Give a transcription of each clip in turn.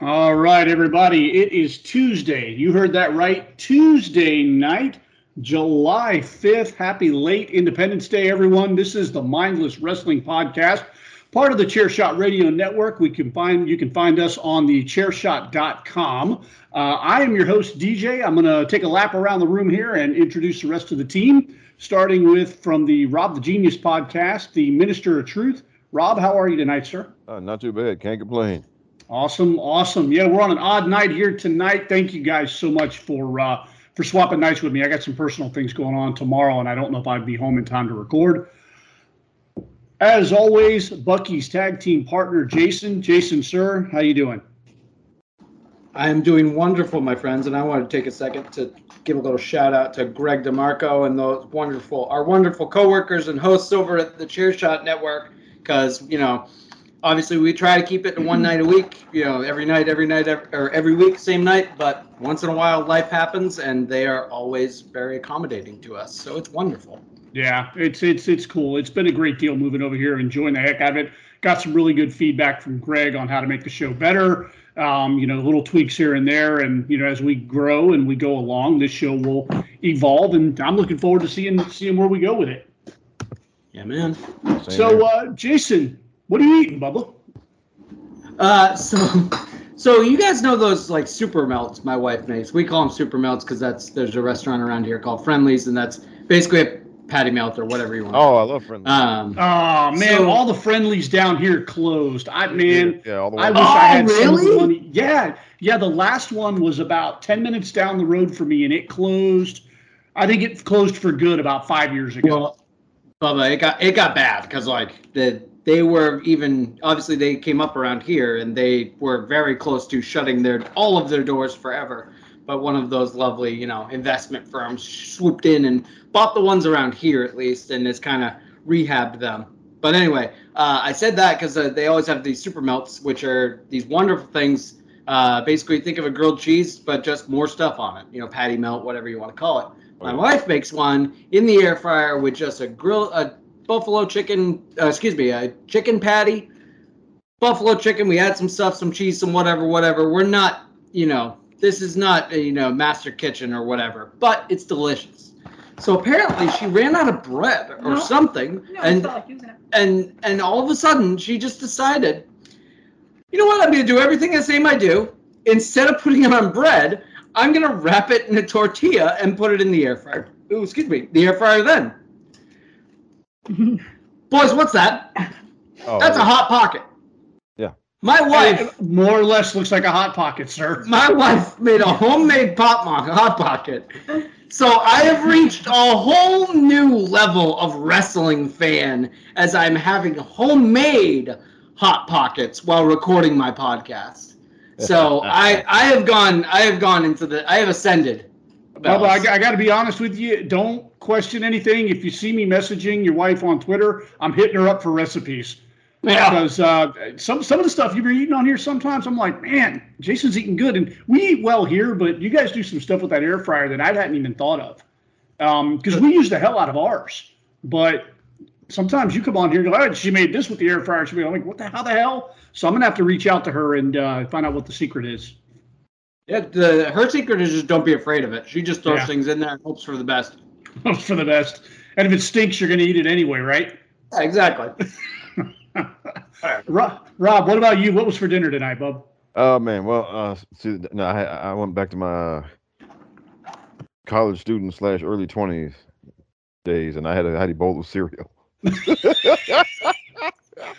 All right, everybody. It is Tuesday. You heard that right. Tuesday night, July 5th. Happy late Independence Day, everyone. This is the Mindless Wrestling Podcast, part of the Chairshot Radio Network. We can find you can find us on the chairshot.com. Uh, I am your host, DJ. I'm going to take a lap around the room here and introduce the rest of the team, starting with from the Rob the Genius podcast, the Minister of Truth. Rob, how are you tonight, sir? Uh, not too bad. Can't complain. Awesome, awesome. Yeah, we're on an odd night here tonight. Thank you guys so much for uh, for swapping nights with me. I got some personal things going on tomorrow, and I don't know if I'd be home in time to record. As always, Bucky's tag team partner Jason. Jason, sir, how you doing? I am doing wonderful, my friends, and I want to take a second to give a little shout out to Greg DeMarco and those wonderful, our wonderful coworkers and hosts over at the Chairshot Network, because you know obviously we try to keep it to one night a week you know every night every night every, or every week same night but once in a while life happens and they are always very accommodating to us so it's wonderful. Yeah it's it's it's cool. It's been a great deal moving over here enjoying the heck out of it. Got some really good feedback from greg on how to make the show better um, you know little tweaks here and there and you know as we grow and we go along this show will evolve and i'm looking forward to seeing seeing where we go with it. Yeah man. Same so uh, jason what are you eating, Bubba? Uh, so, so you guys know those like super melts my wife makes. We call them super melts because that's there's a restaurant around here called Friendly's, and that's basically a patty melt or whatever you want. Oh, I love Friendly's. Um, oh man, so, all the Friendly's down here closed. I man, yeah, all the I wish oh, I had really? some money. Yeah, yeah. The last one was about ten minutes down the road for me, and it closed. I think it closed for good about five years ago. Well, Bubba, it got it got bad because like the they were even obviously they came up around here and they were very close to shutting their all of their doors forever. But one of those lovely you know investment firms swooped in and bought the ones around here at least and has kind of rehabbed them. But anyway uh, i said that because uh, they always have these super melts which are these wonderful things. Uh, basically think of a grilled cheese but just more stuff on it you know patty melt whatever you want to call it. My wife makes one in the air fryer with just a grill a buffalo chicken, uh, excuse me, a chicken patty, buffalo chicken. We add some stuff, some cheese, some whatever, whatever. We're not, you know, this is not, a, you know, master kitchen or whatever, but it's delicious. So apparently she ran out of bread or no. something, no, and like and and all of a sudden she just decided, you know what? I'm going to do everything the same I do. Instead of putting it on bread, I'm going to wrap it in a tortilla and put it in the air fryer. Ooh, excuse me, the air fryer then. Boys, what's that? Oh, That's a hot pocket. Yeah. My wife it more or less looks like a hot pocket, sir. My wife made a homemade pop hot pocket. So I have reached a whole new level of wrestling fan as I'm having homemade hot pockets while recording my podcast. So I I have gone I have gone into the I have ascended. Well, I, I got to be honest with you. Don't question anything. If you see me messaging your wife on Twitter, I'm hitting her up for recipes. Yeah. Because uh, some some of the stuff you've been eating on here, sometimes I'm like, man, Jason's eating good, and we eat well here. But you guys do some stuff with that air fryer that I hadn't even thought of. Because um, we use the hell out of ours, but sometimes you come on here and go, oh, she made this with the air fryer. She'll be like, what the how the hell? So I'm gonna have to reach out to her and uh, find out what the secret is. Yeah, the her secret is just don't be afraid of it. She just throws yeah. things in there and hopes for the best. Hopes for the best. And if it stinks, you're going to eat it anyway, right? exactly. Rob, Rob, what about you? What was for dinner tonight, bub? Oh man, well, uh, see, no, I I went back to my college student slash early twenties days, and I had a I had a bowl of cereal.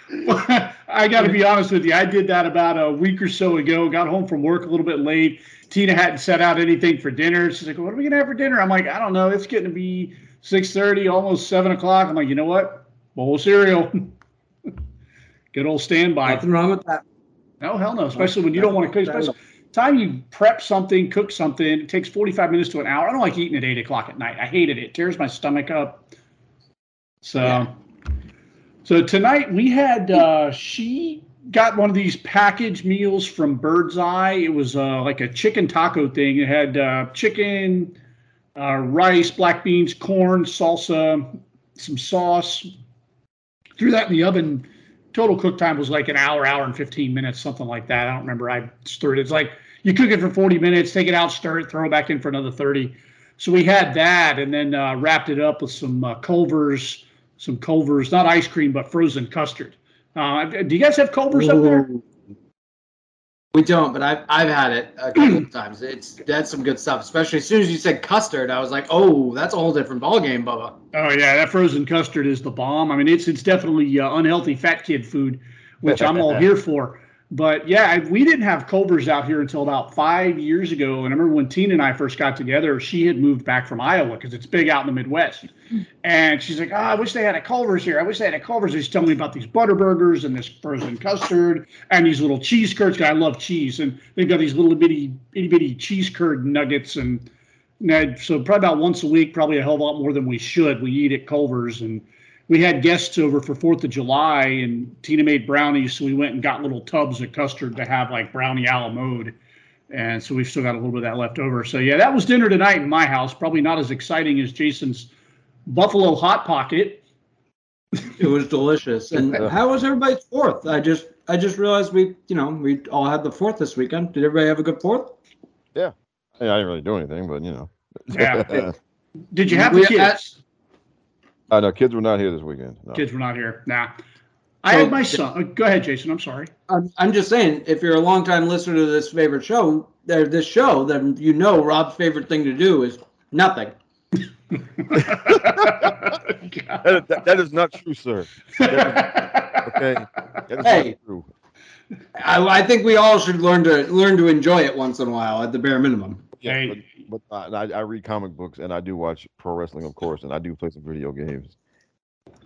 I got to be honest with you. I did that about a week or so ago. Got home from work a little bit late. Tina hadn't set out anything for dinner. She's like, "What are we gonna have for dinner?" I'm like, "I don't know. It's getting to be six thirty, almost seven o'clock." I'm like, "You know what? Bowl of cereal. Good old standby." Nothing wrong with that. No, hell no. Especially when you don't want to cook. Especially time you prep something, cook something, it takes 45 minutes to an hour. I don't like eating at eight o'clock at night. I hated it. It tears my stomach up. So, Yeah. So tonight we had, uh, she got one of these package meals from Bird's Eye. It was uh, like a chicken taco thing. It had uh, chicken, uh, rice, black beans, corn, salsa, some sauce. Threw that in the oven total cook time was like an hour, hour and 15 minutes, something like that. I don't remember. I stirred it. It's like you cook it for 40 minutes, take it out, stir it, throw it back in for another 30. So we had that and then uh, wrapped it up with some uh, Culver's, some Culver's, not ice cream, but frozen custard. Uh, do you guys have Culver's up there? We don't, but I've I've had it a couple of times. It's that's some good stuff. Especially as soon as you said custard, I was like, oh, that's a whole different ballgame, Bubba. Oh yeah, that frozen custard is the bomb. I mean, it's it's definitely uh, unhealthy fat kid food, which I'm all here for. But yeah, I, we didn't have Culver's out here until about five years ago. And I remember when Tina and I first got together, she had moved back from Iowa because it's big out in the Midwest. And she's like, oh, I wish they had a Culver's here. I wish they had a Culver's. She's telling me about these butter burgers and this frozen custard and these little cheese curds. I love cheese. And they've got these little bitty, itty bitty cheese curd nuggets. And, and so probably about once a week, probably a hell of a lot more than we should. We eat at Culver's. And we had guests over for Fourth of July, and Tina made brownies, so we went and got little tubs of custard to have like brownie a la mode, and so we've still got a little bit of that left over. So yeah, that was dinner tonight in my house. Probably not as exciting as Jason's buffalo hot pocket. It was delicious. And how was everybody's fourth? I just I just realized we you know we all had the fourth this weekend. Did everybody have a good fourth? Yeah, yeah I didn't really do anything, but you know. Yeah. Did you have We- the kids? I know kids were not here this weekend. No. Kids were not here. Nah. I So- had my son. uh, Go ahead, Jason. I'm sorry. I'm, I'm just saying, if you're a longtime listener to this favorite show, there this show, then you know Rob's favorite thing to do is nothing. That, that- that is not true, sir. Okay, that is Hey. not true. I, I think we all should learn to learn to enjoy it once in a while, at the bare minimum. Yeah, Hey. but, but I, I read comic books and I do watch pro wrestling, of course, and I do play some video games.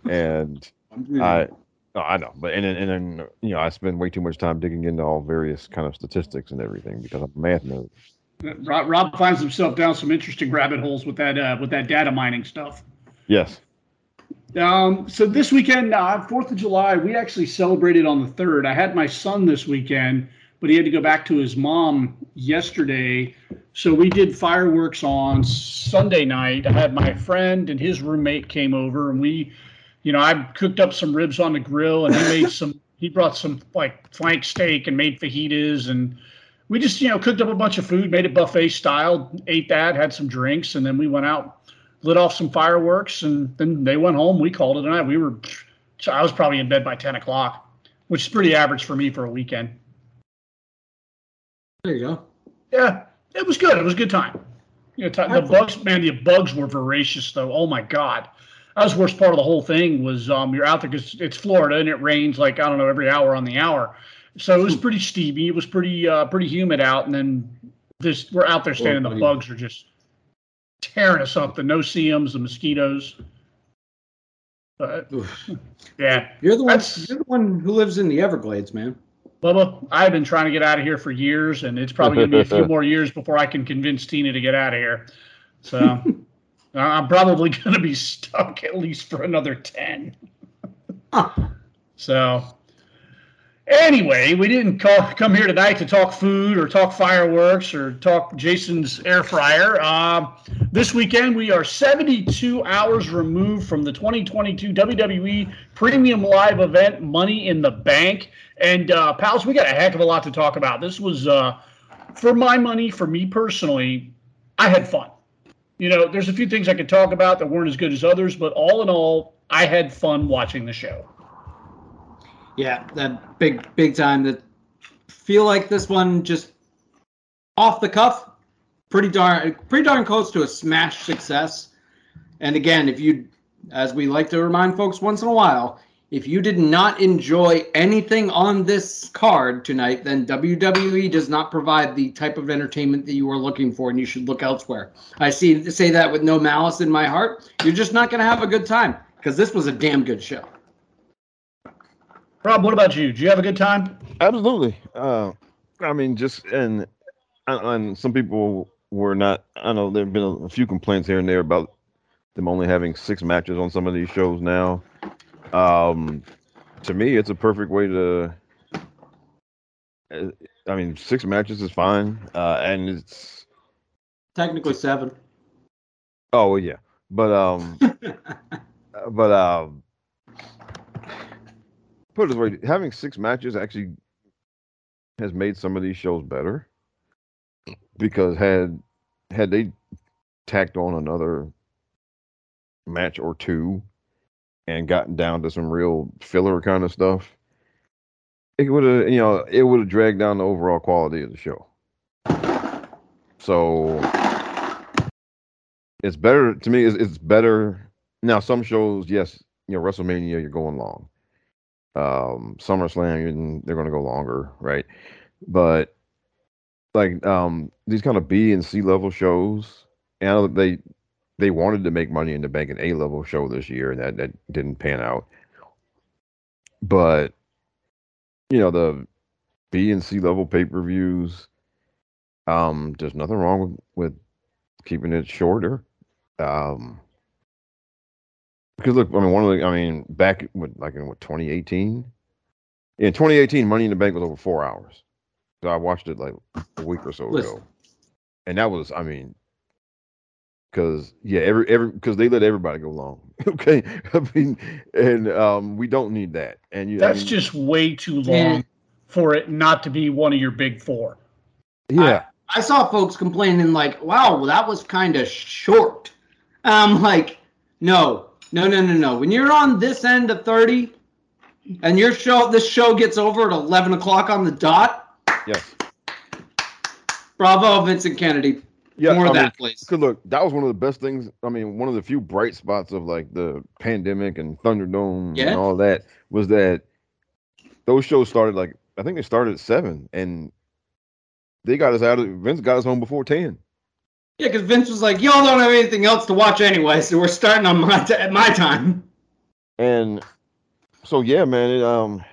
And I, no, I know, but and then, and then you know I spend way too much time digging into all various kind of statistics and everything because I'm a math nerd. Rob, Rob finds himself down some interesting rabbit holes with that uh, with that data mining stuff. Yes. Um, so this weekend, uh, Fourth of July, we actually celebrated on the third. I had my son this weekend, but he had to go back to his mom yesterday. So we did fireworks on Sunday night. I had my friend and his roommate came over, and we, you know, I cooked up some ribs on the grill, and he made some. He brought some like flank steak and made fajitas, and we just, you know, cooked up a bunch of food, made it buffet style, ate that, had some drinks, and then we went out lit off some fireworks, and then they went home. We called it a night. We were, so I was probably in bed by ten o'clock, which is pretty average for me for a weekend. There you go. Yeah, it was good. It was a good time. You know, ti- the bugs, man, the bugs were voracious though. Oh my god, that was the worst part of the whole thing. Was um, you're out there because it's Florida and it rains like I don't know every hour on the hour, so it was pretty steamy. It was pretty uh, pretty humid out, and then this we're out there standing. The bugs are just tearing us up. The no-see-ums, the mosquitoes. But yeah, You're the one. You're the one who lives in the Everglades, man. Bubba, I've been trying to get out of here for years, and it's probably going to be a few more years before I can convince Tina to get out of here. So uh, I'm probably going to be stuck at least for another 10. Huh. So anyway, we didn't call, come here tonight to talk food or talk fireworks or talk Jason's air fryer. Um, this weekend, we are 72 hours removed from the 2022 WWE Premium Live event, Money in the Bank. And uh, pals, we got a heck of a lot to talk about. This was, uh, for my money, for me personally, I had fun. You know, there's a few things I could talk about that weren't as good as others, but all in all, I had fun watching the show. Yeah, that big big time. That feel like this one just off the cuff, pretty darn pretty darn close to a smash success. And again, if you, as we like to remind folks once in a while, if you did not enjoy anything on this card tonight, then WWE does not provide the type of entertainment that you are looking for, and you should look elsewhere. I see say that with no malice in my heart. You're just not going to have a good time because this was a damn good show. Rob, what about you? Did you have a good time? Absolutely. Uh, I mean, just and and some people were not. I know there have been a, a few complaints here and there about them only having six matches on some of these shows now. Um, to me, it's a perfect way to. uh, I mean, six matches is fine, uh, and it's Technically seven. oh well, yeah, but um, but um, put it this way, having six matches actually has made some of these shows better because had had they tacked on another match or two and gotten down to some real filler kind of stuff, it would have you know it would have dragged down the overall quality of the show. So it's better to me. It's, it's better now. Some shows, yes, you know, WrestleMania, you're going long. Um, SummerSlam, they're going to go longer, right? But like um these kind of B and C level shows, and they they wanted to make money in the bank an A level show this year, and that that didn't pan out. But you know the B and C level pay per views. Um, there's nothing wrong with, with keeping it shorter. Um, because look, I mean, one of the, I mean, back with like in what 2018, in 2018, Money in the Bank was over four hours. So I watched it like a week or so Listen. ago, and that was, I mean, because yeah, every every because they let everybody go long. okay, I mean, and um, we don't need that. And you, I That's mean, just way too long Yeah. for it not to be one of your big four. yeah. I saw folks complaining like, "Wow, well, that was kind of short." I'm like, "No, no, no, no, no. When you're on this end of thirty, and your show, this show gets over at eleven o'clock on the dot. yes. Bravo, Vincent Kennedy. Yeah, More I of mean, that, please. Because look, that was one of the best things. I mean, one of the few bright spots of like the pandemic and Thunderdome Yeah. and all that was that those shows started like I think they started at seven, and they got us out of Vince got us home before ten. Yeah, because Vince was like, "Y'all don't have anything else to watch anyway, so we're starting on my t- at my time." And so yeah, man, it, um,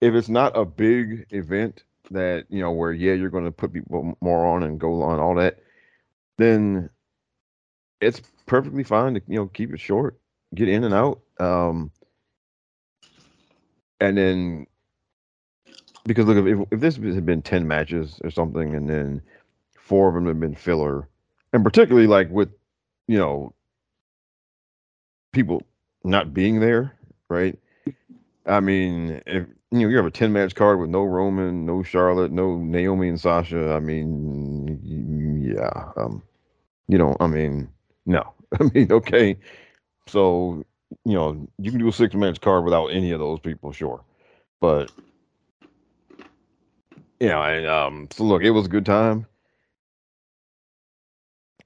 if it's not a big event that you know where yeah you're going to put people more on and go on all that, then it's perfectly fine to you know keep it short, get in and out, um, and then because look if if this had been ten matches or something, and then four of them had been filler, and particularly like with you know people not being there, right? I mean, if you know you have a ten match card with no Roman, no Charlotte, no Naomi and Sasha, I mean, yeah, um, you know, I mean, no, I mean, okay, so you know you can do a six match card without any of those people, sure, but you know, and um, so look, it was a good time,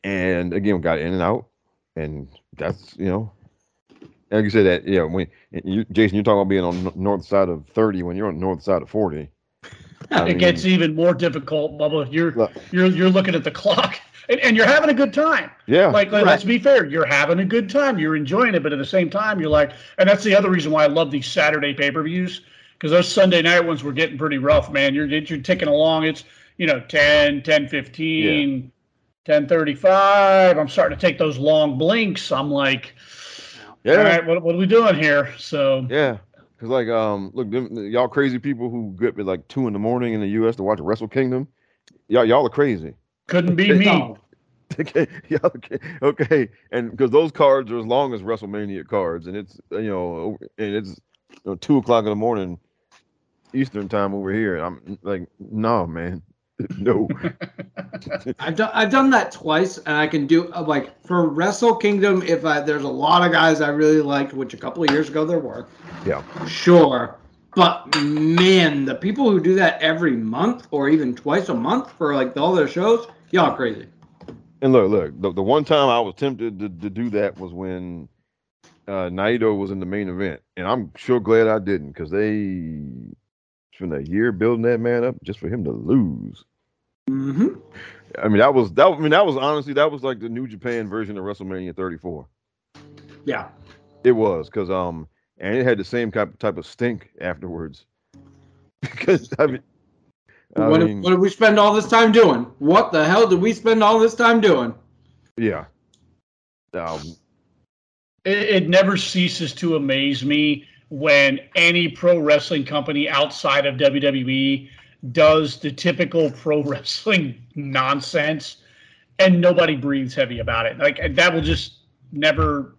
and again, we got in and out, and that's you know like you said that yeah when you, Jason you're talking about being on north side of 30 when you're on north side of 40 I it gets even more difficult, Bubba. You're Look. you're you're looking at the clock and, and you're having a good time. yeah Like, like, let's be fair, you're having a good time, you're enjoying it, but at the same time, you're like, and that's the other reason why I love these Saturday pay per views because those Sunday night ones were getting pretty rough, man. You're you're ticking along. It's you know 10, 10, 15, 10, 35. I'm starting to take those long blinks. I'm like, yeah all right, what, what are we doing here? So yeah because like um look y'all crazy people who get up at like two in the morning in the us to watch wrestle kingdom y'all y'all are crazy couldn't be me. No. okay yeah, okay okay and because those cards are as long as wrestlemania cards and it's you know and it's you know, two o'clock in the morning eastern time over here i'm like no man no I've done I've done that twice, and I can do uh, like for Wrestle Kingdom. If I, there's a lot of guys I really liked, which a couple of years ago there were, yeah sure. But man, the people who do that every month or even twice a month for like all their shows, y'all crazy. And look, look, the, the one time I was tempted to, to do that was when uh, Naito was in the main event, and I'm sure glad I didn't because they spent a year building that man up just for him to lose. Mm-hmm. I mean, that was that. I mean, that was honestly that was like the New Japan version of WrestleMania 34. Yeah. It was because um, and it had the same type type of stink afterwards. because I mean, what, mean, did, what did we spend all this time doing? What the hell did we spend all this time doing? yeah. Um, It, it never ceases to amaze me when any pro wrestling company outside of WWE does the typical pro wrestling nonsense and nobody breathes heavy about it. Like that will just never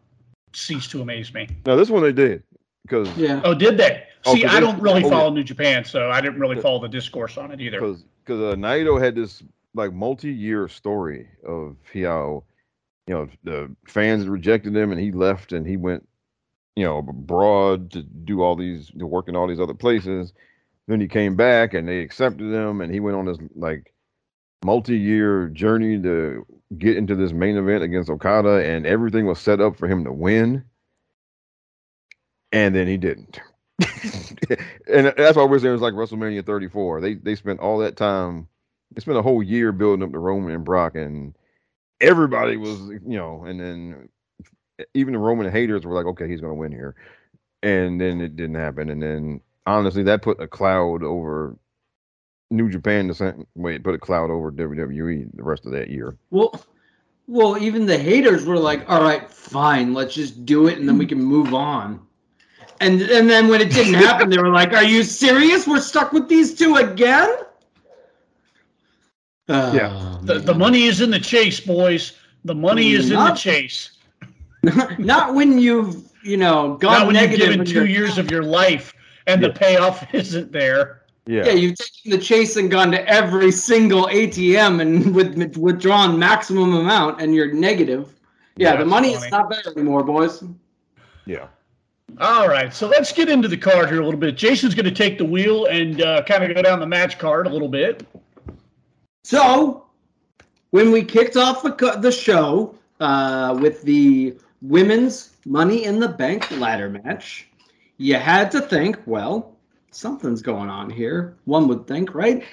cease to amaze me. now this one they did because Yeah. Oh, did they? Oh, See, I don't really oh, follow. New Japan, so I didn't really follow the discourse on it either. because because uh, Naito had this like multi-year story of how you know the fans rejected him and he left and he went you know abroad to do all these to work in all these other places then he came back and they accepted him and he went on this like multi-year journey to get into this main event against Okada and everything was set up for him to win and then he didn't and that's why we're saying it's like WrestleMania 34. They they spent all that time. They spent a whole year building up the Roman and Brock, and everybody was you know, and then even the Roman haters were like, okay, he's gonna win here, and then it didn't happen, and then honestly, that put a cloud over New Japan. The same way it put a cloud over WWE the rest of that year. Well, well, even the haters were like, "All right, fine, let's just do it, and then we can move on." And and then when it didn't happen, they were like, "Are you serious? We're stuck with these two again?" Yeah. Oh, the, the oh, money is in the chase, boys. The money is in the chase. not when you've you know gone Not when you've given and two years of your life and Yeah. the payoff isn't there. Yeah, Yeah, you've taken the chase and gone to every single ATM and with withdrawn maximum amount, and you're negative. Yeah, Yeah, the money funny. is not there anymore, boys. yeah. All right, so let's get into the card here a little bit. Jason's going to take the wheel and uh, kind of go down the match card a little bit. So, when we kicked off the, the show uh, with the women's Money in the Bank ladder match, you had to think, well, something's going on here. One would think, right?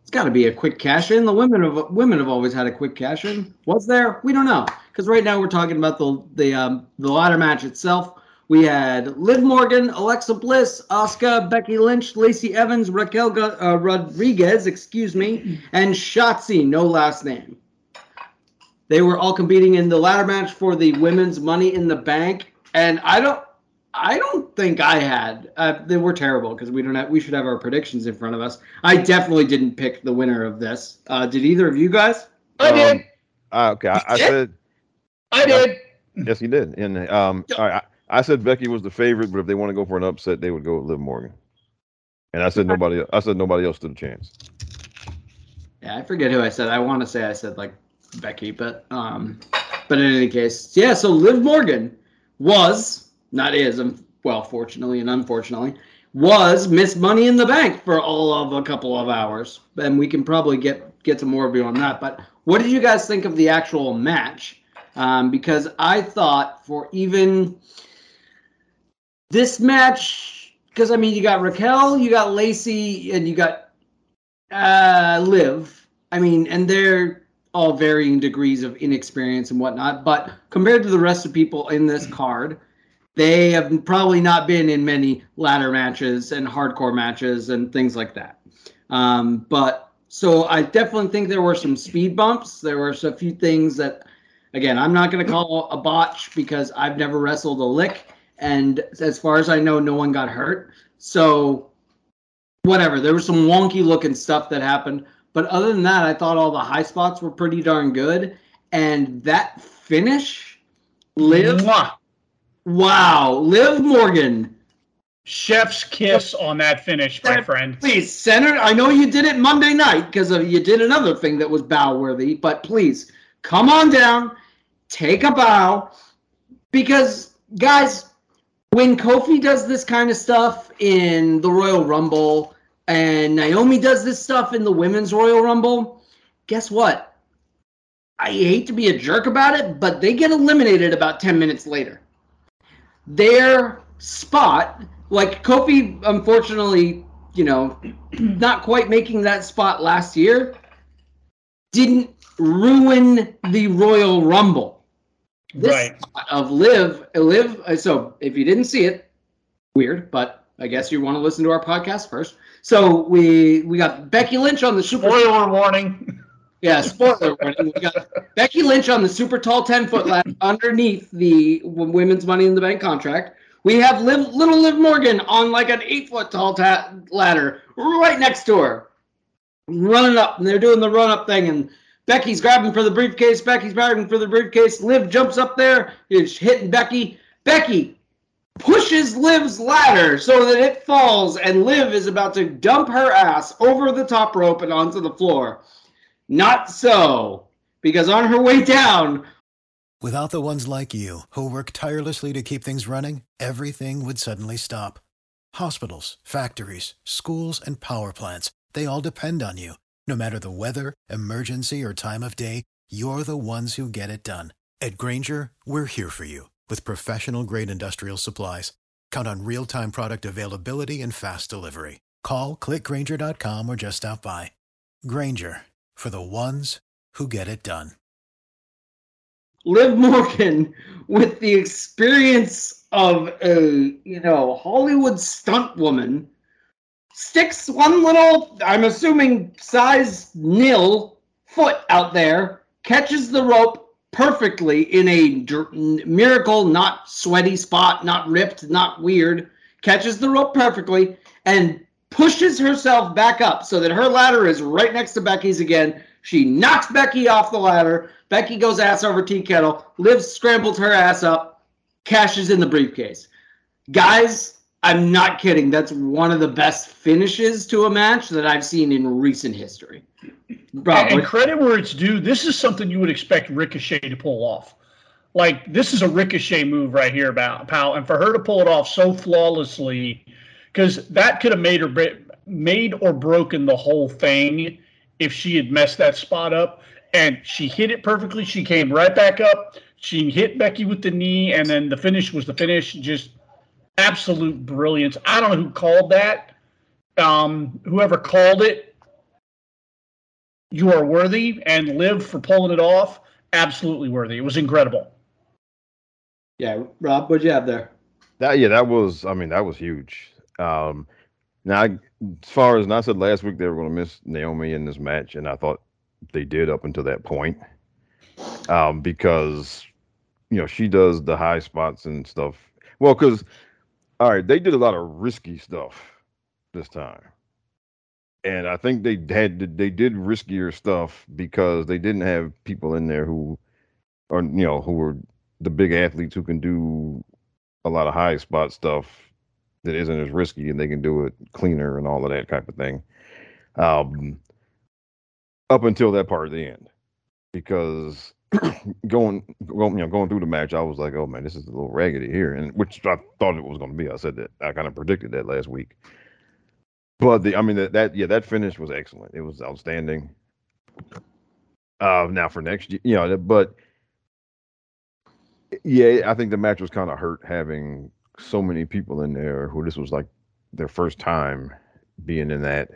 It's got to be a quick cash in. The women have women have always had a quick cash in. Was there? We don't know because right now we're talking about the the um, the ladder match itself. We had Liv Morgan, Alexa Bliss, Asuka, Becky Lynch, Lacey Evans, Raquel uh, Rodriguez, excuse me, and Shotzi, no last name. They were all competing in the ladder match for the women's Money in the Bank, and I don't, I don't think I had. Uh, they were terrible because we don't have. We should have our predictions in front of us. I definitely didn't pick the winner of this. Uh, did either of you guys? I did. Um, I- okay, I, I did? said I did. yes, you did, and um, all right, I, I said Becky was the favorite, but if they want to go for an upset, they would go with Liv Morgan. And I said nobody. I said nobody else stood a chance. Yeah, I forget who I said. I want to say I said like Becky, but um, but in any case, yeah. So Liv Morgan was not is um, well, fortunately and unfortunately, was Miss Money in the Bank for all of a couple of hours, and we can probably get get to more of you on that. But what did you guys think of the actual match? Um, because I thought for even this match, because I mean, you got Raquel, you got Lacey, and you got uh, Liv. I mean, and they're all varying degrees of inexperience and whatnot. But compared to the rest of people in this card, they have probably not been in many ladder matches and hardcore matches and things like that. Um, but so I definitely think there were some speed bumps. There were a few things that, again, I'm not going to call a botch because I've never wrestled a lick. And as far as I know, no one got hurt. So whatever. There was some wonky looking stuff that happened, but other than that, I thought all the high spots were pretty darn good. And that finish, Liv, Mwah. wow, Liv Morgan. Chef's kiss on that finish, my friend. Please, Senator, I know you did it Monday night because you did another thing that was bow worthy, but please come on down, take a bow, because guys, when Kofi does this kind of stuff in the Royal Rumble and Naomi does this stuff in the Women's Royal Rumble, guess what? I hate to be a jerk about it, but they get eliminated about 10 minutes later. Their spot, like Kofi, unfortunately, you know, not quite making that spot last year, didn't ruin the Royal Rumble. This Right. of live Liv. uh, So if you didn't see it, weird, but I guess you want to listen to our podcast first. So we we got Becky Lynch on the super. Spoiler warning. Yeah, spoiler warning. We got Becky Lynch on the super tall 10 foot ladder underneath the women's Money in the Bank contract. We have Liv, little Liv Morgan on like an eight foot tall ta- ladder right next to her, running up, and they're doing the run up thing. And Becky's grabbing for the briefcase. Becky's grabbing for the briefcase. Liv jumps up there, is hitting Becky. Becky pushes Liv's ladder so that it falls, and Liv is about to dump her ass over the top rope and onto the floor. Not so, because on her way down, Without the ones like you, who work tirelessly to keep things running, everything would suddenly stop. Hospitals, factories, schools, and power plants, they all depend on you. No matter the weather, emergency, or time of day, you're the ones who get it done. At Grainger, we're here for you with professional grade industrial supplies. Count on real time product availability and fast delivery. Call click grainger.com or just stop by. Grainger for the ones who get it done. Liv Morgan, with the experience of a you know Hollywood stunt woman, sticks one little, I'm assuming size nil foot out there, catches the rope perfectly in a miracle, not sweaty spot, not ripped, not weird, catches the rope perfectly and pushes herself back up so that her ladder is right next to Becky's again. She knocks Becky off the ladder. Becky goes ass over tea kettle. Liv scrambles her ass up, cashes in the briefcase. Guys, I'm not kidding. That's one of the best finishes to a match that I've seen in recent history. And credit where it's due, this is something you would expect Ricochet to pull off. Like this is a Ricochet move right here, about pal, and for her to pull it off so flawlessly, because that could have made bre- made or broken the whole thing if she had messed that spot up. And she hit it perfectly. She came right back up. She hit Becky with the knee, and then the finish was the finish. Just absolute brilliance. I don't know who called that. Um, whoever called it, you are worthy and Liv for pulling it off. Absolutely worthy. It was incredible. yeah, Rob, what'd you have there? That yeah, that was. I mean, that was huge. Um, now, I- as far as and I said last week, they were going to miss Naomi in this match, and I thought they did up until that point, um, because you know she does the high spots and stuff. Well, because all right, they did a lot of risky stuff this time, and I think they had they did riskier stuff because they didn't have people in there who are you know who were the big athletes who can do a lot of high spot stuff that isn't as risky and they can do it cleaner and all of that type of thing. Um, up until that part of the end, because going, going, you know, going through the match, I was like, oh man, this is a little raggedy here, and which I thought it was going to be. I said that I kind of predicted that last week. But the, I mean, that, that, yeah, that finish was excellent. It was outstanding. Uh, now for next year, you know, but yeah, I think the match was kind of hurt having so many people in there who this was like their first time being in that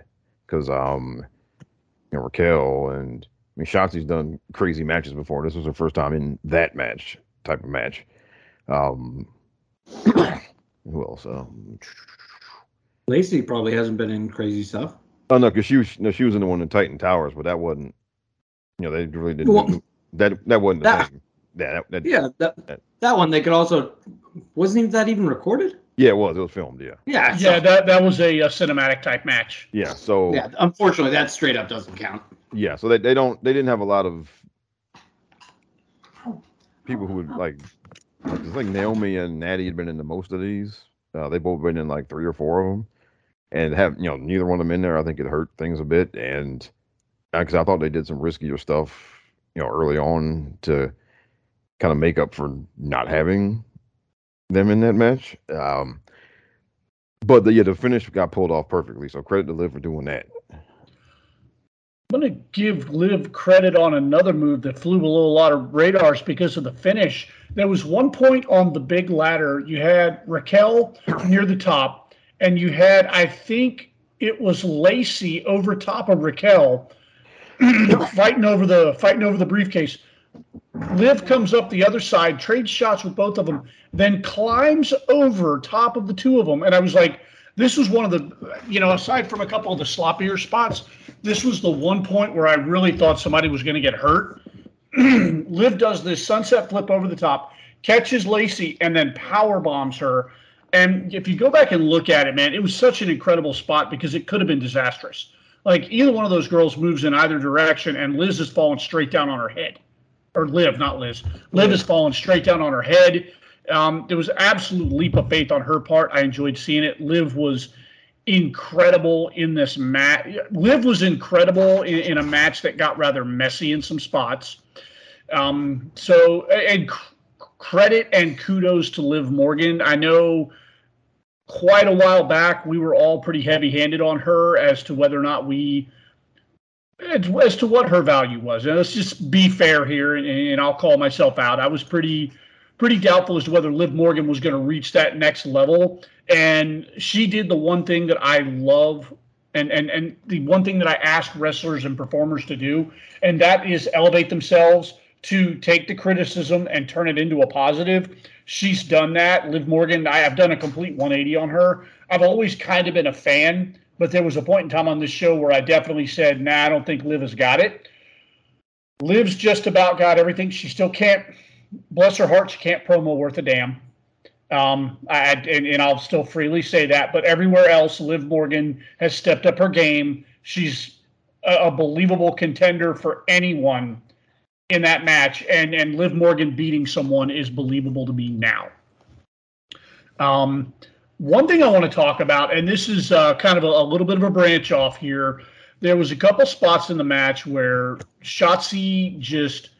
because um you know Raquel and I mean Shotzi's done crazy matches before. This was her first time in that match type of match. Um who else? Um, Lacey probably hasn't been in crazy stuff. oh no, because she was no, she was in the one in Titan Towers, but that wasn't you know they really didn't Well, that that wasn't the that- same. Yeah, that, that, Yeah, that that one they could also wasn't even that even recorded? yeah, it was. It was filmed. Yeah, Yeah, Yeah, that that was a, uh cinematic type match. yeah. So yeah. Unfortunately, that straight up doesn't count. Yeah so they, they don't they didn't have a lot of people who would like like, it's like naomi and natty had been in the most of these uh, they both been in like three or four of them and have you know neither one of them in there i think it hurt things a bit and because i thought they did some riskier stuff you know early on to kind of make up for not having them in that match. Um, but the, yeah, the finish got pulled off perfectly. So credit to Liv for doing that. I'm going to give Liv credit on another move that flew below a lot of radars because of the finish. There was one point on the big ladder. You had Raquel near the top, and you had, I think it was Lacey over top of Raquel fighting over the fighting over the briefcase. Liv comes up the other side, trades shots with both of them, then climbs over top of the two of them. And I was like, this was one of the, you know, aside from a couple of the sloppier spots, this was the one point where I really thought somebody was going to get hurt. Liv does this sunset flip over the top, catches Lacey, and then power bombs her. And if you go back and look at it, man, it was such an incredible spot because it could have been disastrous. Like either one of those girls moves in either direction, and Liz is falling straight down on her head or Liv, not Liz. Liv is falling straight down on her head. Um, there was absolute leap of faith on her part. I enjoyed seeing it. Liv was incredible in this match. Liv was incredible in, in, a match that got rather messy in some spots. Um, so, and credit and kudos to Liv Morgan. I know quite a while back we were all pretty heavy handed on her as to whether or not we as to what her value was. And let's just be fair here, and, and, I'll call myself out. I was pretty pretty doubtful as to whether Liv Morgan was going to reach that next level, and she did the one thing that I love. And, and and the one thing that I ask wrestlers and performers to do, and that is elevate themselves to take the criticism and turn it into a positive. She's done that. Liv Morgan, I have done a complete 180 on her. I've always kind of been a fan but there was a point in time on this show where I definitely said, nah, I don't think Liv has got it. Liv's just about got everything. She still can't, bless her heart, she can't promo worth a damn. Um, I, and, and I'll still freely say that. But everywhere else, Liv Morgan has stepped up her game. She's a, a believable contender for anyone in that match. And, and Liv Morgan beating someone is believable to me now. Um, one thing I want to talk about, and this is uh, kind of a, a, little bit of a branch off here. There was a couple spots in the match where Shotzi just,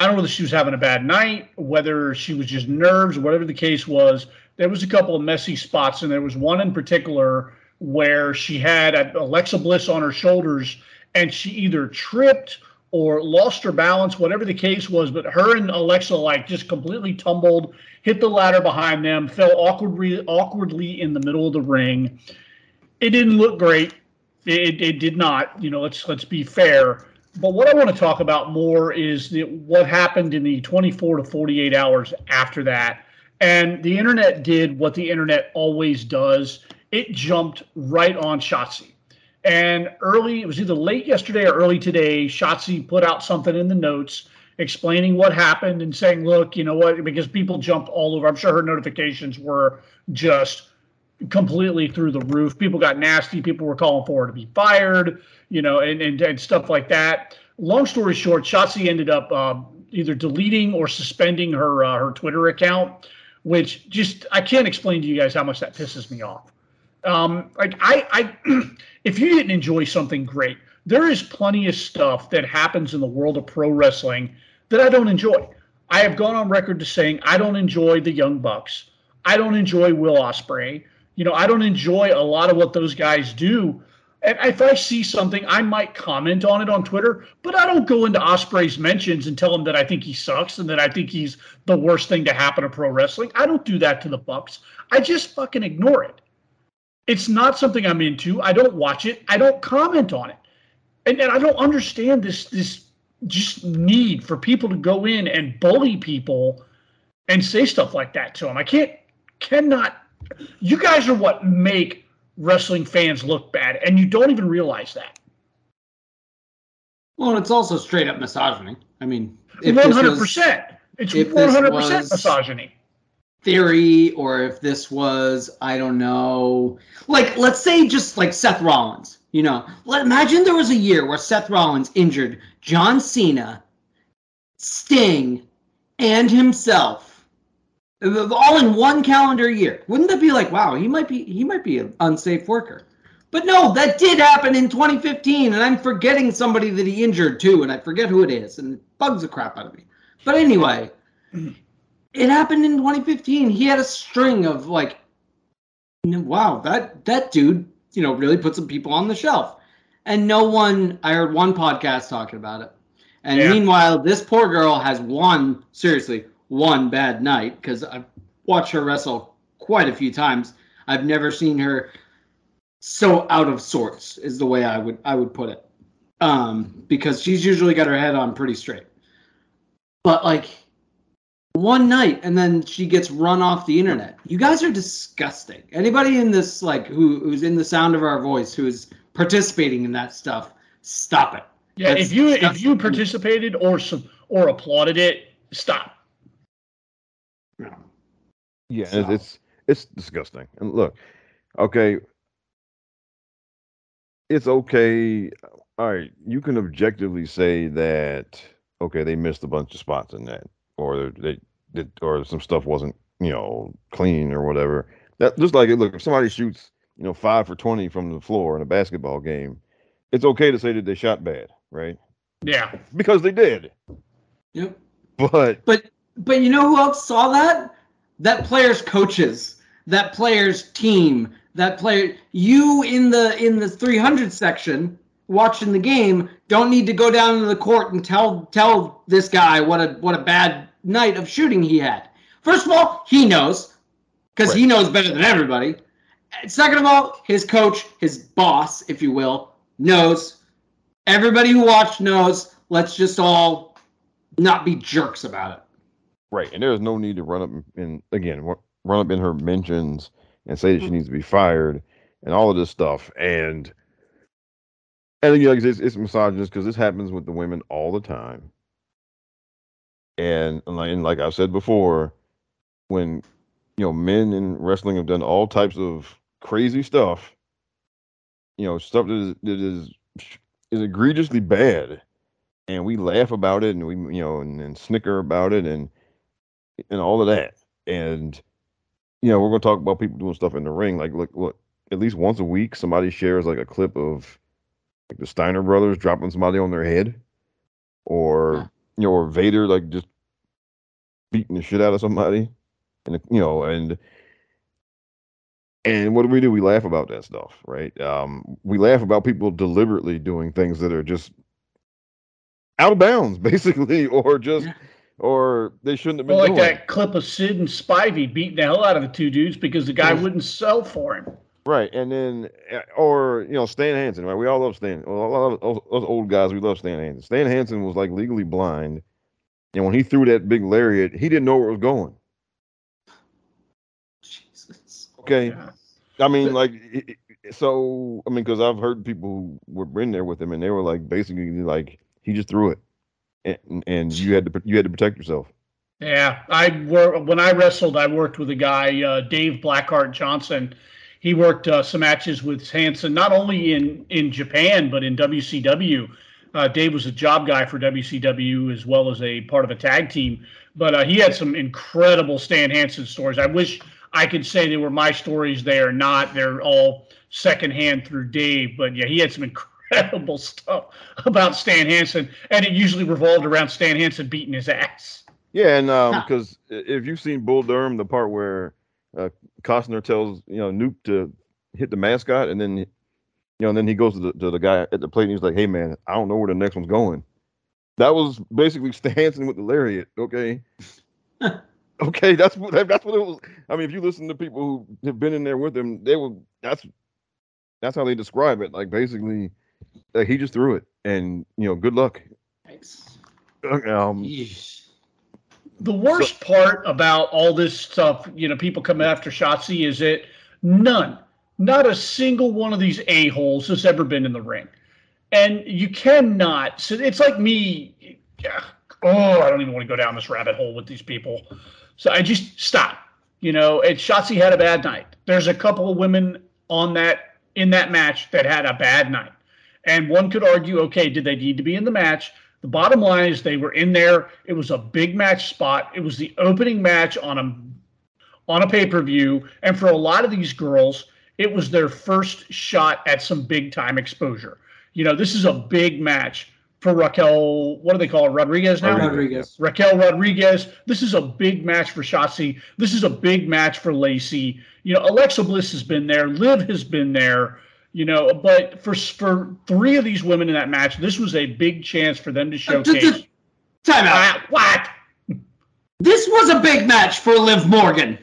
I don't know whether she was having a bad night, whether she was just nerves, whatever the case was. There was a couple of messy spots, and there was one in particular where she had Alexa Bliss on her shoulders, and she either tripped or lost her balance, whatever the case was. But her and Alexa like just completely tumbled, hit the ladder behind them, fell awkwardly awkwardly in the middle of the ring. It didn't look great. It, it did not. You know, let's let's be fair. But what I want to talk about more is the, what happened in the 24 to 48 hours after that. And the internet did what the internet always does. It jumped right on Shotzi and early, it was either late yesterday or early today, Shotzi put out something in the notes explaining what happened and saying, look, you know what, because people jumped all over. I'm sure her notifications were just completely through the roof. People got nasty. People were calling for her to be fired, you know, and, and, and stuff like that. Long story short, Shotzi ended up uh, either deleting or suspending her uh, her Twitter account, which just I can't explain to you guys how much that pisses me off. Um, like I, I, if you didn't enjoy something great, there is plenty of stuff that happens in the world of pro wrestling that I don't enjoy. I have gone on record to saying I don't enjoy the Young Bucks. I don't enjoy Will Ospreay. You know, I don't enjoy a lot of what those guys do. And if I see something, I might comment on it on Twitter, but I don't go into Ospreay's mentions and tell him that I think he sucks and that I think he's the worst thing to happen to pro wrestling. I don't do that to the Bucks. I just fucking ignore it. It's not something I'm into. I don't watch it. I don't comment on it. And, and I don't understand this this just need for people to go in and bully people and say stuff like that to them. I can't cannot you guys are what make wrestling fans look bad and you don't even realize that. Well, it's also straight up misogyny. I mean, 100%. It's 100% misogyny theory or if this was I don't know like let's say just like Seth Rollins you know let imagine there was a year where Seth Rollins injured John Cena Sting and himself all in one calendar year wouldn't that be like wow he might be he might be an unsafe worker but no that did happen in 2015 and I'm forgetting somebody that he injured too and I forget who it is and it bugs the crap out of me but anyway It happened in 2015. He had a string of like, wow, that that dude, you know, really put some people on the shelf. And no one, I heard one podcast talking about it. And Yeah. meanwhile, this poor girl has one, seriously, one bad night because I've watched her wrestle quite a few times. I've never seen her so out of sorts is the way I would I would put it. Um, because she's usually got her head on pretty straight. But like one night and then she gets run off the internet. You guys are disgusting. Anybody in this like who who's in the sound of our voice who is participating in that stuff, stop it. Yeah, That's if you if you participated or some or applauded it, stop. Yeah, So- it's, it's it's disgusting. And look, okay, it's okay. All right, you can objectively say that okay, they missed a bunch of spots in that, or they did, or some stuff wasn't you know clean or whatever. That just like it. look, if somebody shoots you know five for twenty from the floor in a basketball game, it's okay to say that they shot bad, right? Yeah. Because they did. Yep. But But but you know who else saw that? That player's coaches, that player's team, that player you in the in the 300 section watching the game don't need to go down to the court and tell tell this guy what a what a bad night of shooting he had. First of all, he knows because he knows better than everybody. Second of all, his coach, his boss, if you will, knows. Everybody who watched knows. Let's just all not be jerks about it. Right, and there's no need to run up in again run up in her mentions and say that she mm. needs to be fired and all of this stuff. And and know, it's, it's misogynist because this happens with the women all the time. And, and like and like I've said before, when you know men in wrestling have done all types of crazy stuff, you know stuff that is that is is egregiously bad, and we laugh about it and we you know and, and snicker about it and and all of that. And you know, we're gonna talk about people doing stuff in the ring. Like, look, look, at least once a week, somebody shares like a clip of like the Steiner brothers dropping somebody on their head, or you know, or Vader like just beating the shit out of somebody, and you know, and and what do we do? We laugh about that stuff, right? Um, we laugh about people deliberately doing things that are just out of bounds, basically, or just or they shouldn't have been Well, like doing. that clip of Sid and Spivey beating the hell out of the two dudes because the guy wouldn't sell for him. Right, and then uh, or you know Stan Hansen, right? We all love Stan. Well, a lot of us us old guys, we love Stan Hansen. Stan Hansen was like legally blind, and when he threw that big lariat, he didn't know where it was going. Jesus. Okay, Yeah. I mean, like, it- it- so I mean, because I've heard people who were in there with him, and they were like, basically, like, he just threw it, and and you had to you had to protect yourself. Yeah, I wor- when I wrestled, I worked with a guy, uh, Dave Blackheart Johnson. He worked uh, some matches with Hansen, not only in in Japan but in WCW. Uh, Dave was a job guy for WCW as well as a part of a tag team. But uh, he had some incredible Stan Hansen stories. I wish I could say they were my stories. They are not. They're all secondhand through Dave. But yeah, he had some incredible stuff about Stan Hansen, and it usually revolved around Stan Hansen beating his ass. Yeah, and um, Huh. because if you've seen Bull Durham, the part where uh, Costner tells you know Nuke to hit the mascot, and then you know, and then he goes to the to the guy at the plate, and he's like, "Hey man, I don't know where the next one's going." That was basically Stanson with the lariat. Okay, okay, that's what that's what it was. I mean, if you listen to people who have been in there with him, they will. That's that's how they describe it. Like basically, like he just threw it, and you know, good luck. Nice. Um, Yeesh. The worst part about all this stuff, you know, people coming after Shotzi is that none, not a single one of these a-holes has ever been in the ring. And you cannot, so it's like me, yeah, oh, I don't even want to go down this rabbit hole with these people. So I just stop. You know, and Shotzi had a bad night. There's a couple of women on that, in that match that had a bad night. And one could argue, okay, did they need to be in the match? The bottom line is they were in there. It was a big match spot. It was the opening match on a on a pay-per-view, and for a lot of these girls, it was their first shot at some big time exposure. You know, this is a big match for Raquel. What do they call it? Rodriguez now. Rodriguez. Raquel Rodriguez. This is a big match for Shotzi. This is a big match for Lacey. You know, Alexa Bliss has been there. Liv has been there. You know, but for for three of these women in that match, this was a big chance for them to showcase. Time out. Uh, what? This was a big match for Liv Morgan.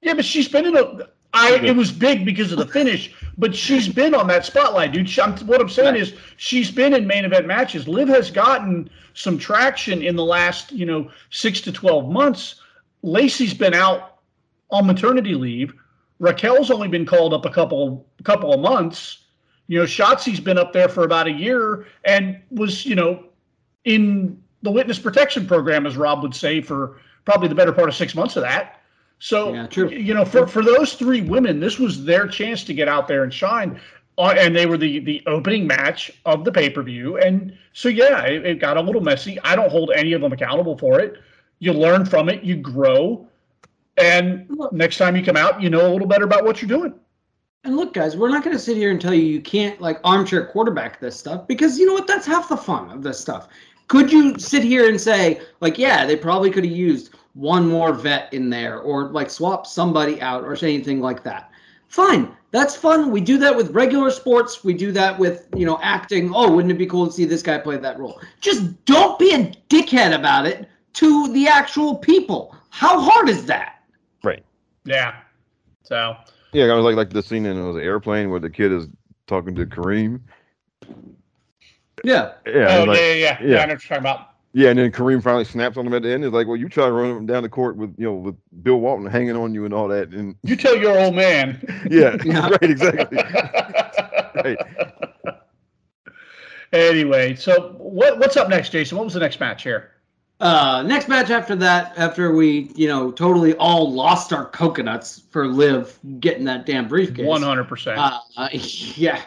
Yeah, but she's been in a. I it was big because of the finish, but she's been on that spotlight, dude. She, I'm, what I'm saying is she's been in main event matches. Liv has gotten some traction in the last, you know, six to twelve months. Lacey's been out on maternity leave. Raquel's only been called up a couple couple of months. You know, Shotzi's been up there for about a year and was, you know, in the witness protection program, as Rob would say, for probably the better part of six months of that. So, Yeah, you know, for, for those three women, this was their chance to get out there and shine. Uh, and they were the the opening match of the pay per view. And so, yeah, it, it got a little messy. I don't hold any of them accountable for it. You learn from it, you grow. And next time you come out, you know a little better about what you're doing. And look, guys, we're not going to sit here and tell you you can't like armchair quarterback this stuff because you know what? That's half the fun of this stuff. Could you sit here and say, like, yeah, they probably could have used one more vet in there or like swap somebody out or say anything like that? Fine, that's fun. We do that with regular sports. We do that with, you know, acting. Oh, wouldn't it be cool to see this guy play that role? Just don't be a dickhead about it to the actual people. How hard is that? Right. Yeah. So, Yeah, I was like like the scene in it was an airplane where the kid is talking to Kareem. Yeah. Yeah, oh, like- yeah, yeah, yeah, yeah. I know what you're talking about. Yeah, and then Kareem finally snaps on him at the end. It's like, well, you try to run him down the court with you know with Bill Walton hanging on you and all that, and You tell your old man. yeah, Yeah. right, exactly. right. Anyway, so what what's up next, Jason? What was the next match here? Uh, next match after that, after we, you know, totally all lost our coconuts for Liv getting that damn briefcase. One hundred percent. Uh, yeah.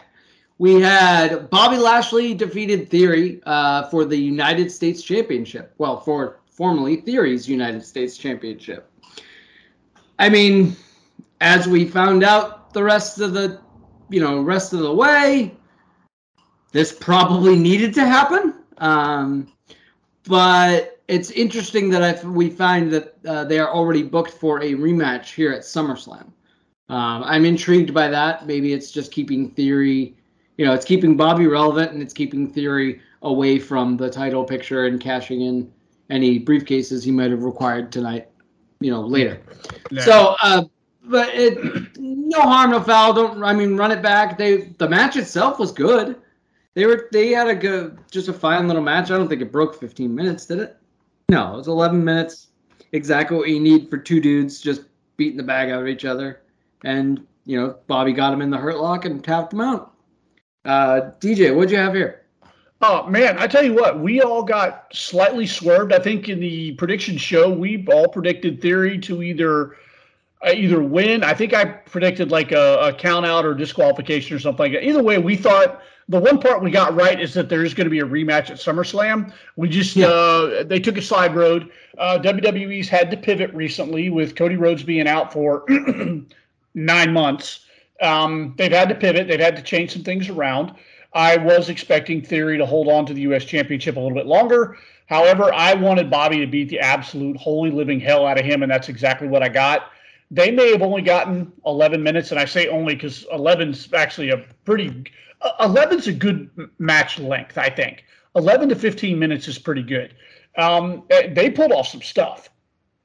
We had Bobby Lashley defeated Theory uh, for the United States Championship. Well, for formerly Theory's United States Championship. I mean, as we found out the rest of the, you know, rest of the way, this probably needed to happen. Um, but it's interesting that I, we find that uh, they are already booked for a rematch here at SummerSlam. Um, I'm intrigued by that. Maybe it's just keeping Theory, you know, it's keeping Bobby relevant and it's keeping Theory away from the title picture and cashing in any briefcases he might have required tonight, you know, later. So, uh, but it, no harm, no foul. Don't I mean run it back? They the match itself was good. They were they had a good, just a fine little match. I don't think it broke 15 minutes, did it? No, it was 11 minutes. Exactly what you need for two dudes just beating the bag out of each other. And you know, Bobby got him in the hurt lock and tapped him out. Uh, DJ, what'd you have here? Oh man, I tell you what, we all got slightly swerved. I think in the prediction show, we all predicted Theory to either uh, either win. I think I predicted like a, a count out or disqualification or something like that. Either way, we thought the one part we got right is that there is going to be a rematch at SummerSlam. We just Yeah. uh, they took a side road. Uh, WWE's had to pivot recently with Cody Rhodes being out for nine months. Um, they've had to pivot. They've had to change some things around. I was expecting Theory to hold on to the U.S. Championship a little bit longer. However, I wanted Bobby to beat the absolute holy living hell out of him, and that's exactly what I got. They may have only gotten 11 minutes, and I say only because 11's actually a pretty. Uh, 11's a good match length, I think. 11 to 15 minutes is pretty good. Um, eh, they pulled off some stuff.